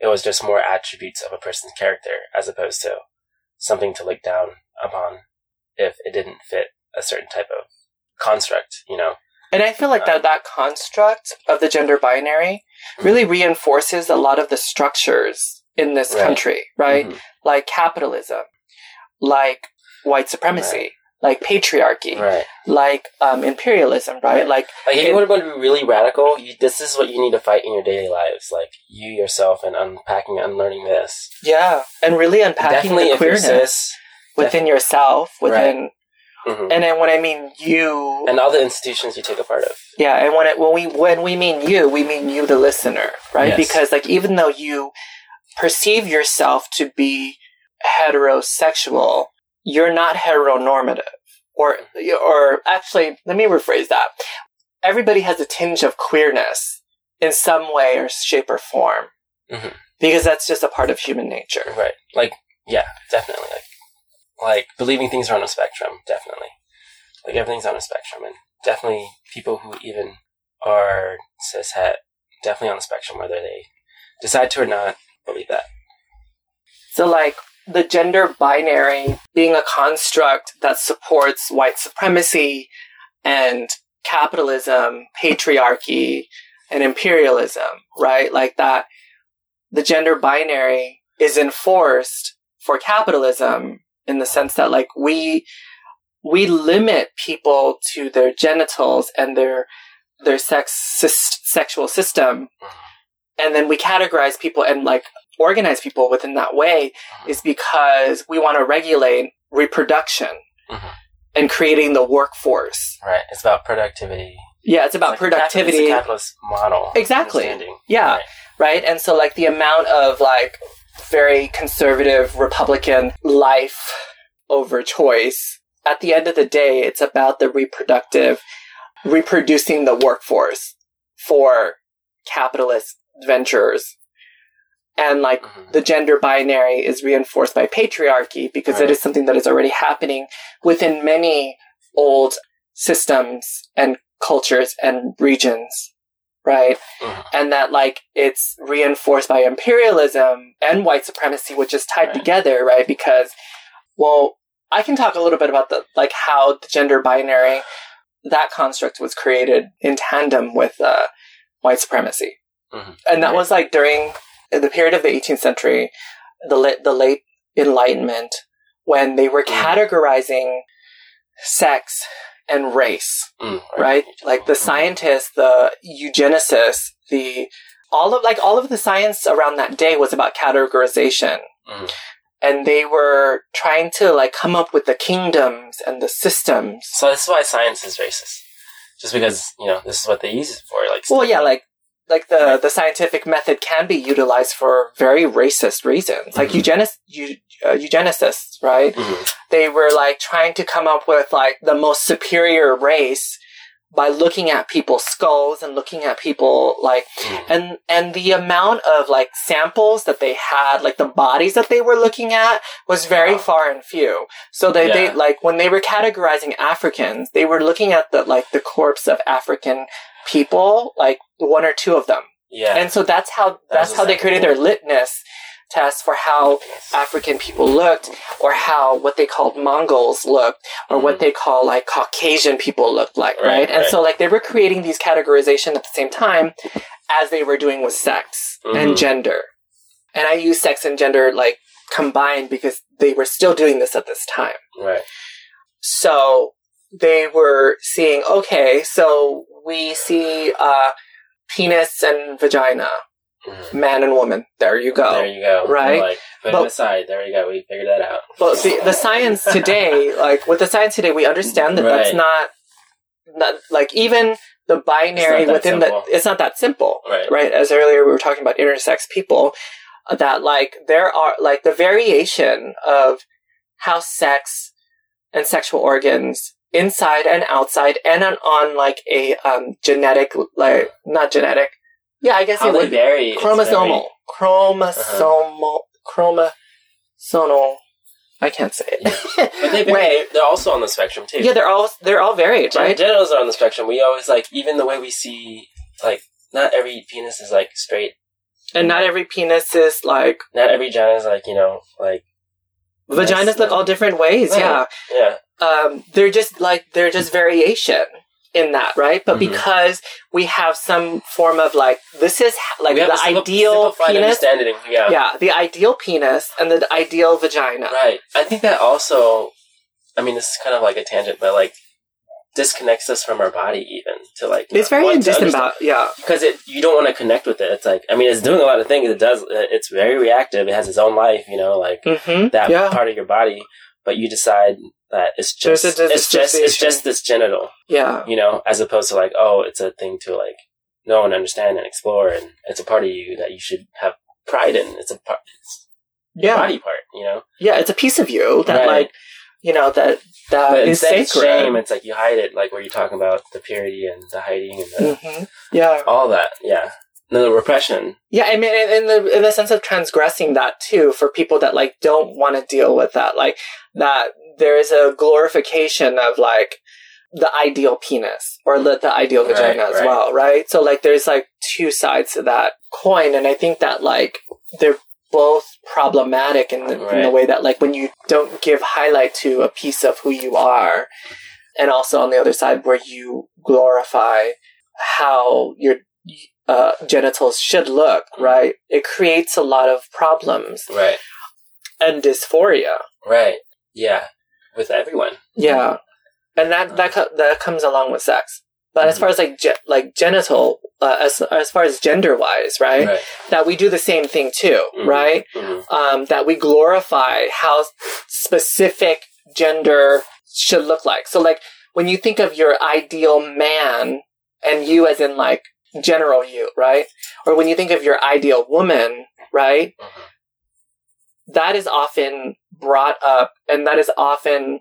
It was just more attributes of a person's character as opposed to something to look down upon if it didn't fit a certain type of construct, you know? And I feel like that that construct of the gender binary really reinforces a lot of the structures in this Right. country, right? Mhm. Like capitalism, like white supremacy, like patriarchy, Right. like um, imperialism, right? Right. Like Like if you want to be really radical, you, this is what you need to fight in your daily lives. Like you yourself and unpacking, unlearning this. yeah, and really unpacking Definitely, the queerness cis, within yourself, within, mhm. and then when I mean you, and all the institutions you take a part of. Yeah, and when it when we when we mean you, we mean you, the listener, right? Yes. Because like even though you perceive yourself to be heterosexual, you're not heteronormative, or or actually, let me rephrase that. Everybody has a tinge of queerness in some way or shape or form, Mhm. because that's just a part of human nature. Right. Like, yeah, definitely. Like, like believing things are on a spectrum. Definitely. Like everything's on a spectrum, and definitely people who even are cis het definitely on the spectrum, whether they decide to or not, believe that. So, like, the gender binary being a construct that supports white supremacy and capitalism, patriarchy, and imperialism, right? Like that, the gender binary is enforced for capitalism in the sense that, like, we, we limit people to their genitals and their, their sex, sys- sexual system. And then we categorize people and like organize people within that way is because we want to regulate reproduction Mhm. and creating the workforce. Right. It's about productivity. Yeah, it's about It's like productivity. A capitalist model. Exactly. Yeah. Right. right? And so like the amount of like very conservative Republican life over choice, at the end of the day, it's about the reproductive, reproducing the workforce for capitalist ventures. And like Mhm. the gender binary is reinforced by patriarchy because it Right. is something that is already happening within many old systems and cultures and regions, right? Mhm. And that like it's reinforced by imperialism and white supremacy, which is tied Right. together, right? Because, well, I can talk a little bit about the like how the gender binary that construct was created in tandem with uh, white supremacy, Mhm. and that Right. was like during the period of the 18th century, the late, the late Enlightenment, when they were Mhm. categorizing sex and race, Mm, right? Like the scientists, the eugenicists, the all of like all of the science around that day was about categorization. Mhm. And they were trying to like come up with the kingdoms and the systems. So this is why science is racist. Just because, you know, this is what they use it for. Like Well, yeah, like like the the scientific method can be utilized for very racist reasons, like Mhm. eugenis, eu, uh, eugenicists, right? Mhm. They were like trying to come up with like the most superior race by looking at people's skulls and looking at people like Mhm. and and the amount of like samples that they had like the bodies that they were looking at was very Wow. far and few so they, they like when they were categorizing africans they were looking at the like the corpse of african people like one or two of them Yeah. and so that's how that's how they created their litmus test for how African people looked, or how what they called Mongols looked, or what Mhm. they call like Caucasian people looked like, right? Right, And right. so like they were creating these categorization at the same time as they were doing with sex and Mhm. gender. And I use sex and gender like combined because they were still doing this at this time. Right. So they were seeing, okay, so we see uh penis and vagina, Mhm. man and woman. There you go. There you go. Right? Like, put But- it aside. There you go. We figured that out. But the, the science today, like with the science today, we understand that that's not, not like even the binary within that the, it's not that simple, Right. right? As earlier we were talking about intersex people, uh, that like there are like the variation of how sex and sexual organs inside and outside and on, on like a um genetic like not genetic yeah i guess How it would vary. chromosomal very- Uh-huh. chromosomal chromosomal I can't say it. But they vary. They're also on the spectrum too. Yeah, they're all they're all varied, right? genitals are on the spectrum. We always like even the way we see like not every penis is like straight. And not every penis is like Not every vagina is like you know like vaginas look yeah. all different ways. Right. Yeah, yeah um, they're just like they're just variation in that, right? But Mhm. because we have some form of like this is like the simple- ideal penis. Yeah. Yeah, the ideal penis and the ideal vagina. Right. I think that also. I mean, this is kind of like a tangent, but like disconnects us from our body even to like. It's very indistant understand- about yeah. because it you don't want to connect with it. It's like I mean, it's doing a lot of things. It does. It's very reactive. It has its own life. You know, like Mm-hmm. that Yeah. part of your body. But you decide that it's just it's just it's just this genital. Yeah. You know, as opposed to like oh, it's a thing to like know and understand and explore, and it's a part of you that you should have pride in. It's a part. It's Yeah. body part. You know, Yeah, it's a piece of you that Right. like you know that that but is it's sacred. shame. It's like you hide it, like where you're talking about the purity and the hiding and the, hmm Yeah. all that. Yeah, no, the repression. Yeah, I mean, in the in the sense of transgressing that too, for people that like don't want to deal with that, like that there is a glorification of like the ideal penis or the, the ideal Right, vagina as right. well, right? So like, there's like two sides to that coin, and I think that like they're both problematic in the, in the way that like when you don't give highlight to a piece of who you are, and also on the other side where you glorify how your uh, genitals should look, Mm-hmm. right? It creates a lot of problems Right. and dysphoria. Right. Yeah. With everyone. Yeah, and that that co- that comes along with sex. But as Mhm. far as like ge- like genital, uh, as as far as gender wise, right? Right. That we do the same thing too, Mhm. right? Mhm. Um, that we glorify how specific gender should look like. So like when you think of your ideal man, and you as in like general you, right? Or when you think of your ideal woman, right? Mhm. that is often brought up and that is often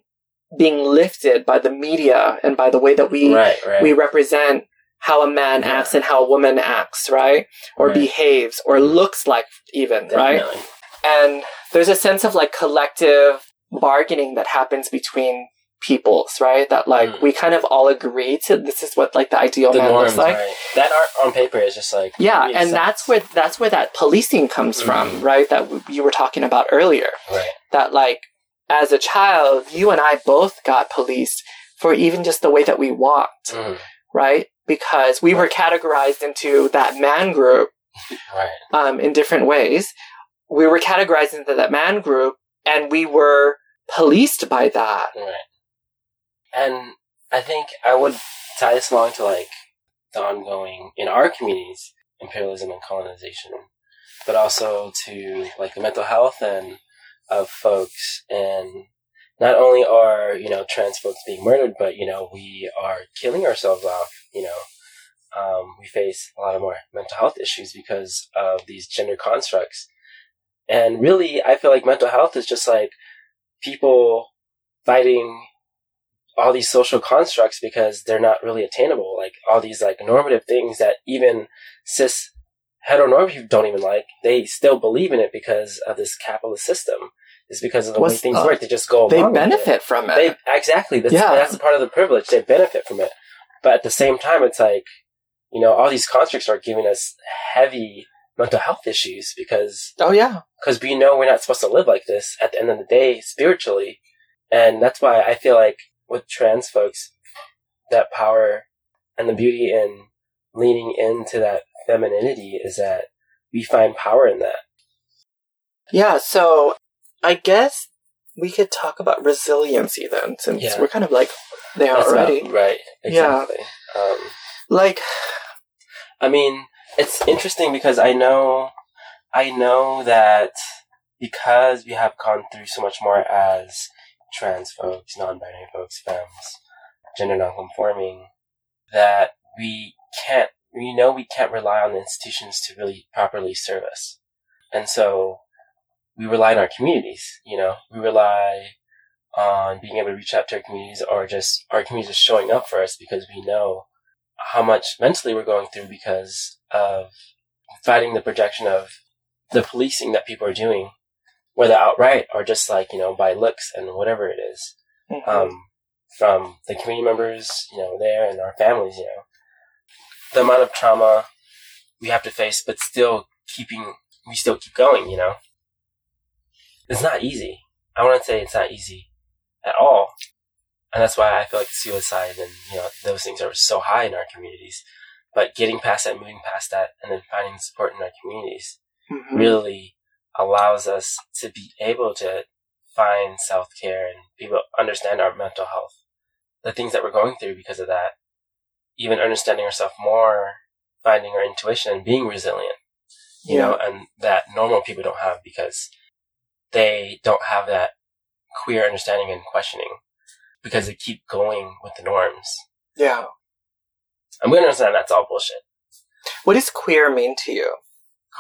being lifted by the media and by the way that we Right. Right. we represent how a man Yeah. acts and how a woman acts, right? Or Right. behaves or looks like even, right? And there's a sense of like collective bargaining that happens between peoples, right? That like Mm. we kind of all agree to this is what like the ideal The man norms, looks like. right. That art on paper is just like Yeah, and sense. that's where that's where that policing comes from, Mhm. right? That w- you were talking about earlier. right. That like as a child, you and I both got policed for even just the way that we walked, Mhm. right? Because we were categorized into that man group Right. um, in different ways. We were categorized into that man group, and we were policed by that. Right. And I think I would tie this along to like the ongoing in our communities imperialism and colonization, but also to like the mental health and of folks and not only are you know trans folks being murdered, but you know we are killing ourselves off. You know, um, we face a lot of more mental health issues because of these gender constructs. And really, I feel like mental health is just like people fighting all these social constructs because they're not really attainable. Like all these like normative things that even cis heteronormative people don't even like, they still believe in it because of this capitalist system. It's because of the way things uh, work. They just go They with it. benefit from it. They exactly. That's, Yeah. that's part of the privilege. They benefit from it, but at the same time, it's like you know, all these constructs are giving us heavy mental health issues because oh yeah, because we know we're not supposed to live like this at the end of the day spiritually, and that's why I feel like with trans folks, that power and the beauty in leaning into that femininity is that we find power in that. yeah. So I guess we could talk about resiliency then, since Yeah. we're kind of like there That's already. right? Yeah. Um, Like I mean, it's interesting because I know, I know that because we have gone through so much more as trans folks, non-binary folks, femmes, gender non-conforming, that we can't, we know we can't rely on the institutions to really properly serve us. And so we rely on our communities, you know, we rely on being able to reach out to our communities or just our communities just showing up for us because we know how much mentally we're going through because of fighting the projection of the policing that people are doing whether outright or just like, you know, by looks and whatever it is. Mhm. Um, from the community members, you know, there and our families, you know. The amount of trauma we have to face, but still keeping, we still keep going, you know. It's not easy. I want to say it's not easy at all. And that's why I feel like suicide and, you know, those things are so high in our communities. But getting past that, moving past that, and then finding support in our communities Mhm. really allows us to be able to find self care and be able to understand our mental health, the things that we're going through because of that, even understanding ourselves more, finding our intuition, and being resilient, you Yeah. know, and that normal people don't have because they don't have that queer understanding and questioning because they keep going with the norms. Yeah. I'm going to understand that's all bullshit. What does queer mean to you?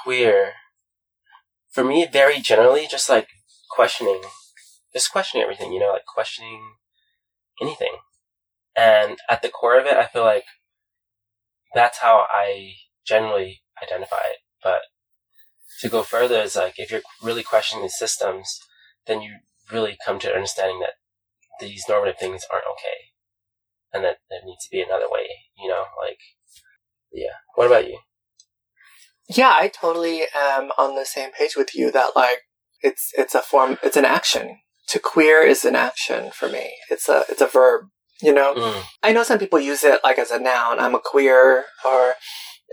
queer for me very generally just like questioning just questioning everything you know like questioning anything and at the core of it i feel like that's how i generally identify it but to go further is like if you're really questioning these systems then you really come to understanding that these normative things aren't okay and that there needs to be another way you know like yeah what about you Yeah, I totally am on the same page with you that like it's it's a form it's an action. To queer is an action for me. It's a it's a verb, you know? Mm, I know some people use it like as a noun. I'm a queer or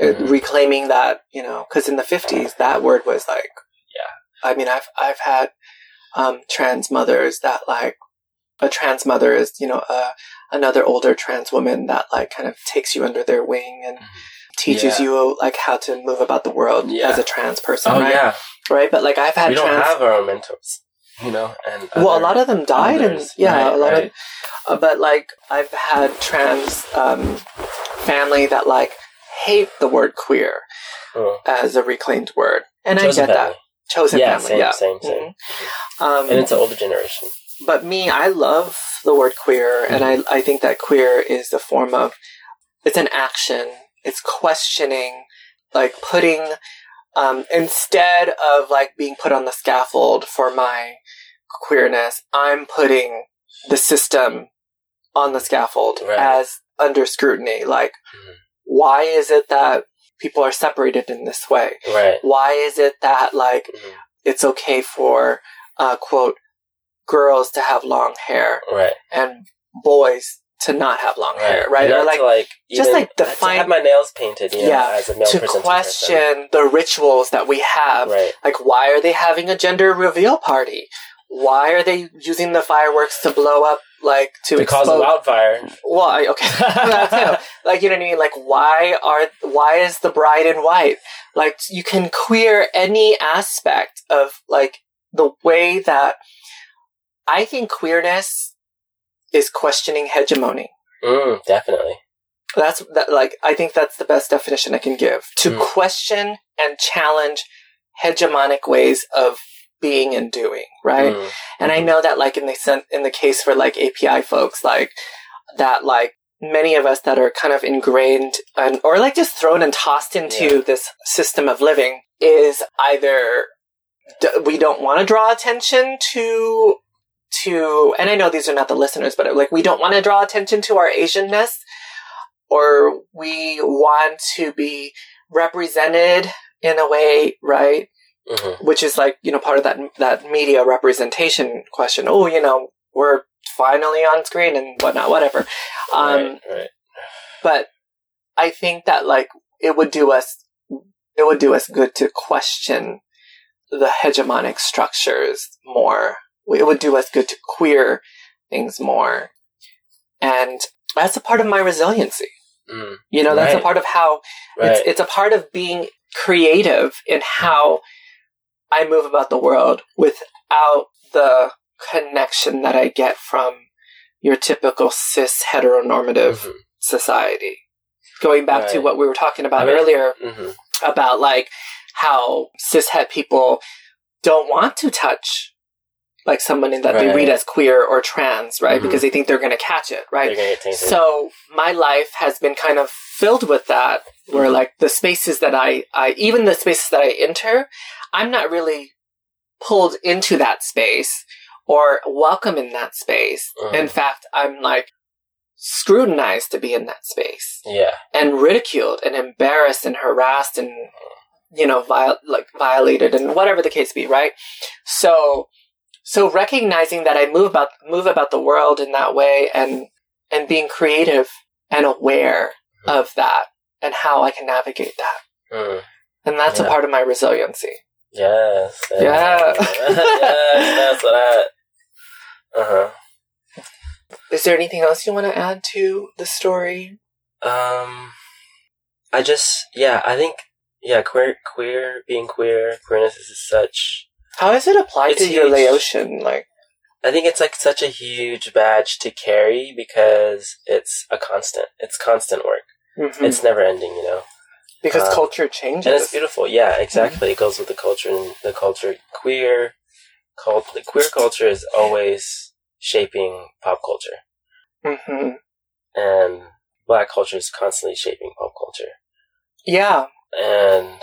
Mhm. reclaiming that, you know, cuz in the 50s that word was like Yeah. I mean, I've I've had um trans mothers that like a trans mother is, you know, uh, another older trans woman that like kind of takes you under their wing and Mhm. teaches Yeah. you like how to move about the world Yeah. as a trans person, oh right? yeah Right? But like I've had we don't trans have our mentors, you know, and well, a lot of them died, and yeah, Right, a lot right. of. Uh, but like, I've had trans um, family that like hate the word queer Oh. as a reclaimed word, and Chosen I get family. that chosen Yeah, family, same, yeah. same, same. Mhm. Um, And it's an older generation. but me, I love the word queer, and I I think that queer is the form of it's an action. It's questioning, like putting um, instead of like being put on the scaffold for my queerness, I'm putting the system on the scaffold Right. as under scrutiny. Like, Mhm. Why is it that people are separated in this way? Right. Why is it that like Mhm. it's okay for uh, quote girls to have long hair Right. and boys to not have long hair, right? Or like like just, like, to define- have my nails painted, you know, Yeah, as a male to question the rituals that we have. Right. Like, why are they having a gender reveal party? Why are they using the fireworks to blow up, like to, To cause a wildfire. well, okay, that too. Like, you know what I mean? Like, why are why is the bride in white? Like, you can queer any aspect of like the way that I think queerness is questioning hegemony. Mm, definitely. That's that, like I think that's the best definition I can give. To Mm. question and challenge hegemonic ways of being and doing, right? Mm, And I know that like in the sen- in the case for like API folks, like that like many of us that are kind of ingrained and or like just thrown and tossed into Yeah. this system of living is either d- we don't want to draw attention to to and I know these are not the listeners, but like we don't want to draw attention to our Asianness or we want to be represented in a way, right? Mhm. which is like you know part of that that media representation question. Oh, you know, we're finally on screen and whatnot, whatever. Um, right. Right. But I think that like it would do us it would do us good to question the hegemonic structures more. It would do us good to queer things more, and that's a part of my resiliency. Mm, You know, that's a part of how right. it's, it's a part of being creative in how I move about the world without the connection that I get from your typical cis heteronormative Mhm, society. Going back to what we were talking about I mean- earlier mhm. about like how cis het people don't want to touch like someone that they read as queer or trans, right? Mhm. Because they think they're going to catch it, right? So my life has been kind of filled with that, where Mhm. like the spaces that I, I even the spaces that I enter, I'm not really pulled into that space or welcome in that space. Mhm. In fact, I'm like scrutinized to be in that space Yeah. and ridiculed and embarrassed and harassed and you know viol- like violated and whatever the case be right so so recognizing that i move about move about the world in that way and and being creative and aware of that and how i can navigate that Mm. and that's a part of my resiliency Yes. yes. Yeah. yes. That's what I. Uh huh. is there anything else you want to add to the story Um, I just yeah, I think yeah, queer, queer, being queer, queerness is such. How is it applied to your huge. laotian like I think it's like such a huge badge to carry because it's a constant. It's constant work. mhm, It's never ending, you know. Because uh, culture changes And it's beautiful. Yeah, exactly. It goes with the culture and the culture. Queer, cult, the queer culture is always shaping pop culture, hmm and black culture is constantly shaping pop culture. yeah And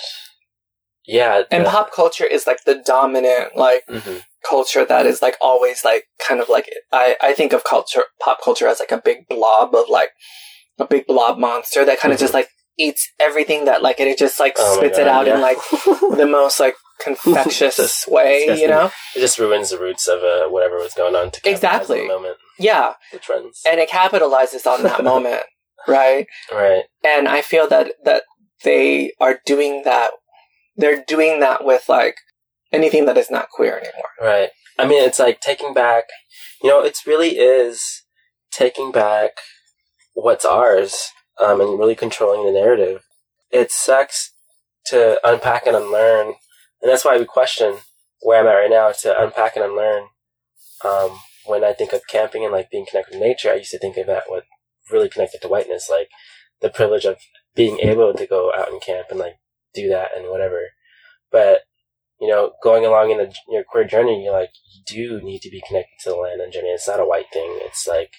yeah, and the- pop culture is like the dominant like Mhm. culture that is like always like kind of like I, I think of culture pop culture as like a big blob of like a big blob monster that kind of just like eats everything that like and it just like. Oh spits it God, out in like the most like confectious way you know It just ruins the roots of uh, whatever was going on to Exactly. the moment yeah with trends. and it capitalizes on that moment right right. and I feel that that they are doing that they're doing that with like anything that is not queer anymore Right. I mean, it's like taking back, you know, it really is taking back what's ours um, and really controlling the narrative. It sucks to unpack and unlearn. And that's why we question where I'm at right now to unpack and unlearn. Um, when I think of camping and like being connected to nature, I used to think of that with really connected to whiteness, like the privilege of being able to go out and camp and like do that and whatever. But you know, going along in the, your queer journey, you're like, you do need to be connected to the land and journey. It's not a white thing. It's like,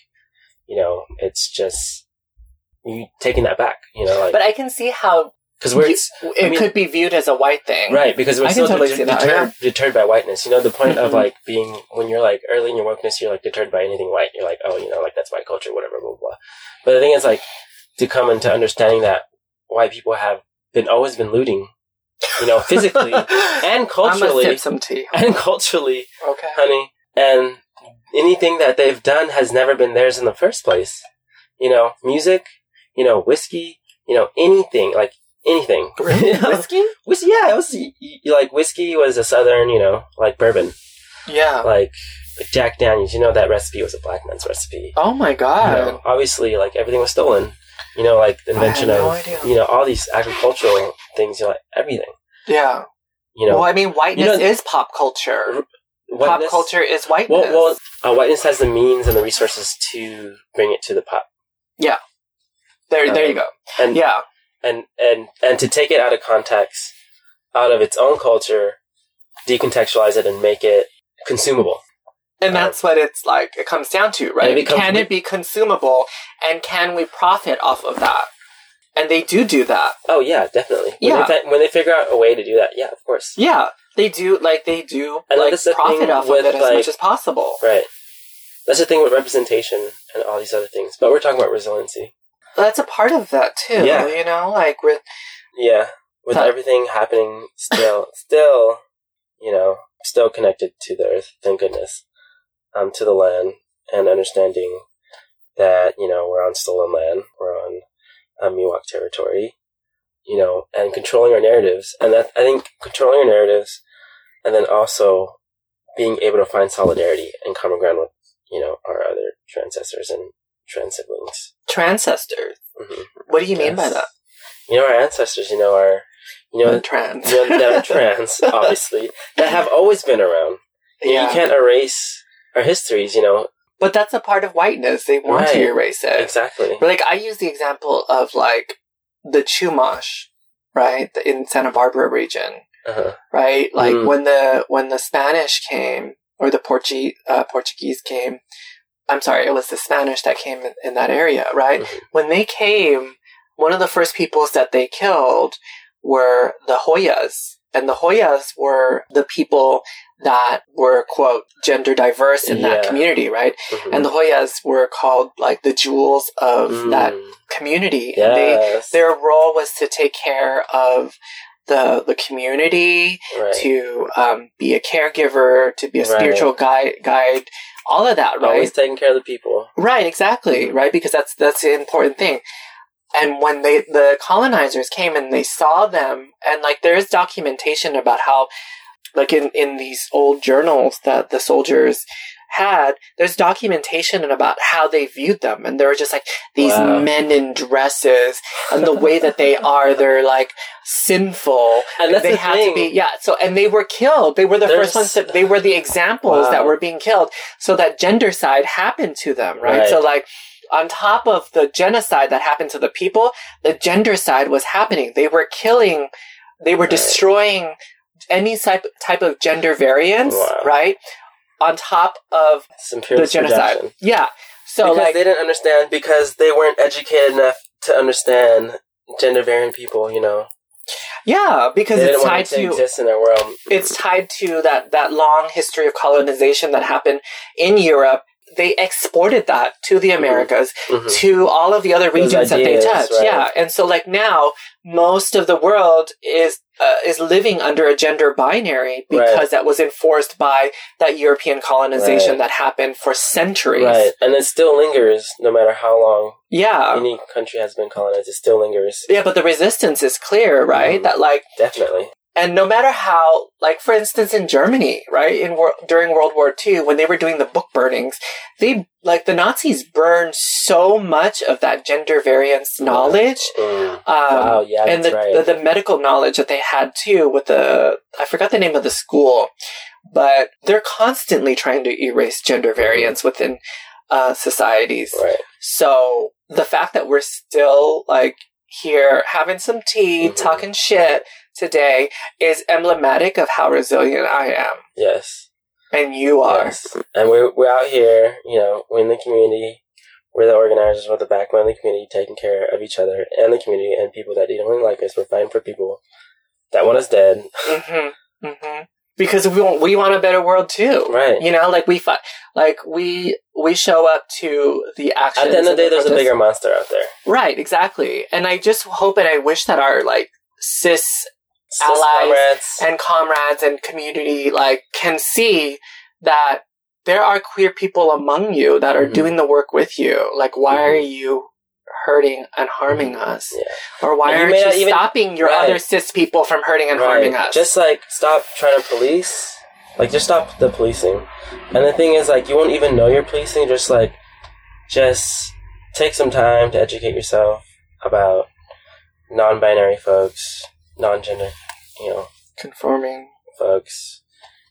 you know, it's just you taking that back. You know, like but I can see how because we're it I mean- could be viewed as a white thing right because we're I can still totally deter- see that, deterred, deterred by whiteness. You know, the point of Mhm. like being when you're like early in your wokeness, you're like deterred by anything white. You're like, oh, you know, like that's white culture, whatever, blah blah. blah. But the thing is, like, to come into understanding that white people have been always been looting, you know, physically and I must culturally, some tea. and culturally, Okay. honey. And anything that they've done has never been theirs in the first place. You know, music, you know, whiskey, you know, anything, like anything. Whiskey? Whiskey, yeah, it was like whiskey was a southern, you know, like bourbon, Yeah. like Jack Daniels. You know that recipe was a black man's recipe. Oh my You god. know, obviously, like everything was stolen. You know, like the invention no of idea. you know all these agricultural things. You know, like everything. Yeah. You know, well, I mean, whiteness know- is pop culture. Pop culture is whiteness. Well, well, uh, whiteness has the means and the resources to bring it to the pop, there, there you um, go. and Yeah. and and and to take it out of context, out of its own culture, decontextualize it and make it consumable. And that's what it's like. It comes down to, right? It becomes- can it be consumable, and can we profit off of that? And they do do that. Oh yeah, definitely. When Yeah. They, when they figure out a way to do that, yeah, of course. Yeah, they do. Like they do. And like profit off with, of it as like- much as possible. Right. That's the thing with representation and all these other things. But we're talking about resiliency. That's a part of that too. Yeah. You know, like with Yeah. With everything happening still, still, you know, still connected to the earth, thank goodness, um, to the land and understanding that, you know, we're on stolen land, we're on um, Miwok territory, you know, and controlling our narratives. And that, I think controlling our narratives and then also being able to find solidarity and common ground with, you know, our other transcestors and trans siblings. transcestors. hmm What do you mean by that? You know, our ancestors, you know, are, you know, The trans. you know, that are trans, obviously, that have always been around. You, know, yeah. you can't erase our histories, you know. But that's a part of whiteness. They want to erase it. Exactly. But, like I use the example of like the Chumash, right, in Santa Barbara region, Uh-huh. right? Like Mm. when the when the Spanish came or the Portuguese uh, Portuguese came. I'm sorry, it was the Spanish that came in, in that area, right? Mhm. When they came, one of the first peoples that they killed were the Joyas, And the Joyas were the people that were, quote, gender diverse in that community, right? Mhm. And the Joyas were called like the jewels of Mm. that community. And they, their role was to take care of the the community, right. to um, be a caregiver, to be a Right. spiritual guide, guide, all of that, right? Always taking care of the people. Right, exactly, Mhm. right? Because that's that's the important thing. And when they the colonizers came and they saw them, and like there is documentation about how, like in in these old journals that the soldiers had, there's documentation about how they viewed them, and they were just like these Wow. men in dresses, and the way that they are, they're like sinful. And they the had thing. to be, yeah. So, and they were killed. They were the There's- first ones that they were the examples Wow. that were being killed. So that gendercide happened to them, right? Right. So like on top of the genocide that happened to the people, the gendercide was happening. They were killing, they were Right. destroying any type type of gender variance, Wow. right? On top of the genocide. projection. Yeah. So because like they didn't understand because they weren't educated enough to understand gender variant people, you know. yeah, because it's tied to exist in their world. it's tied to that that long history of colonization that happened in Europe. They exported that to the Americas, Mhm. to all of the other regions that they touch. right. Yeah, and so like now, most of the world is uh, is living under a gender binary because Right. that was enforced by that European colonization Right. that happened for centuries. Right. And it still lingers no matter how long Yeah. any country has been colonized. It still lingers. Yeah, but the resistance is clear, right? Mhm. That like Definitely. And no matter how, like for instance, in Germany, right, in during World War II, when they were doing the book burnings, they like the Nazis burned so much of that gender variance knowledge, Mm. um, Wow, yeah, and that's the, right. the the medical knowledge that they had too. With the I forgot the name of the school, but they're constantly trying to erase gender variance within uh, societies. Right. So the fact that we're still like here having some tea, Mhm. talking shit today is emblematic of how resilient I am. Yes. And you are. Yes. And we're, we're out here, you know, we're in the community. We're the organizers, we're the backbone of the community, taking care of each other and the community and people that don't like us. We're fighting for people that want us dead. hmm hmm Because we want, we want a better world too. Right. You know, like we fight, like we, we show up to the action. At the end of the day, there's a bigger monster out there. Right, exactly. And I just hope and I wish that our like Cis Allies comrades. and comrades and community like can see that there are queer people among you that are Mhm. doing the work with you. Like, why Mhm. are you hurting and harming Mhm. us? Yeah. Or why And you aren't you even- stopping your Right. other cis people from hurting and harming us? Just like stop trying to police. Like just stop the policing. And the thing is like you won't even know you're policing, just like just take some time to educate yourself about non binary folks, non gender, you know, conforming folks.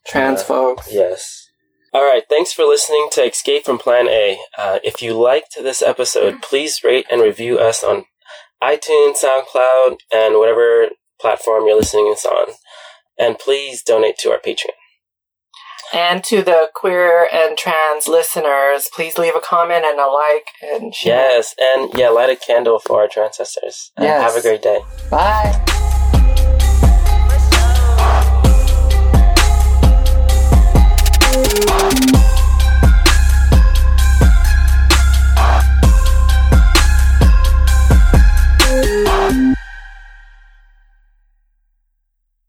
trans Uh, folks. Yes. All right. Thanks for listening to Escape from Plan A. Uh, if you liked this episode, please rate and review us on iTunes, SoundCloud, and whatever platform you're listening us on. And please donate to our Patreon. And to the queer and trans listeners, please leave a comment and a like and share. Yes, and yeah, light a candle for our transcestors. Uh, Yes. Have a great day. Bye.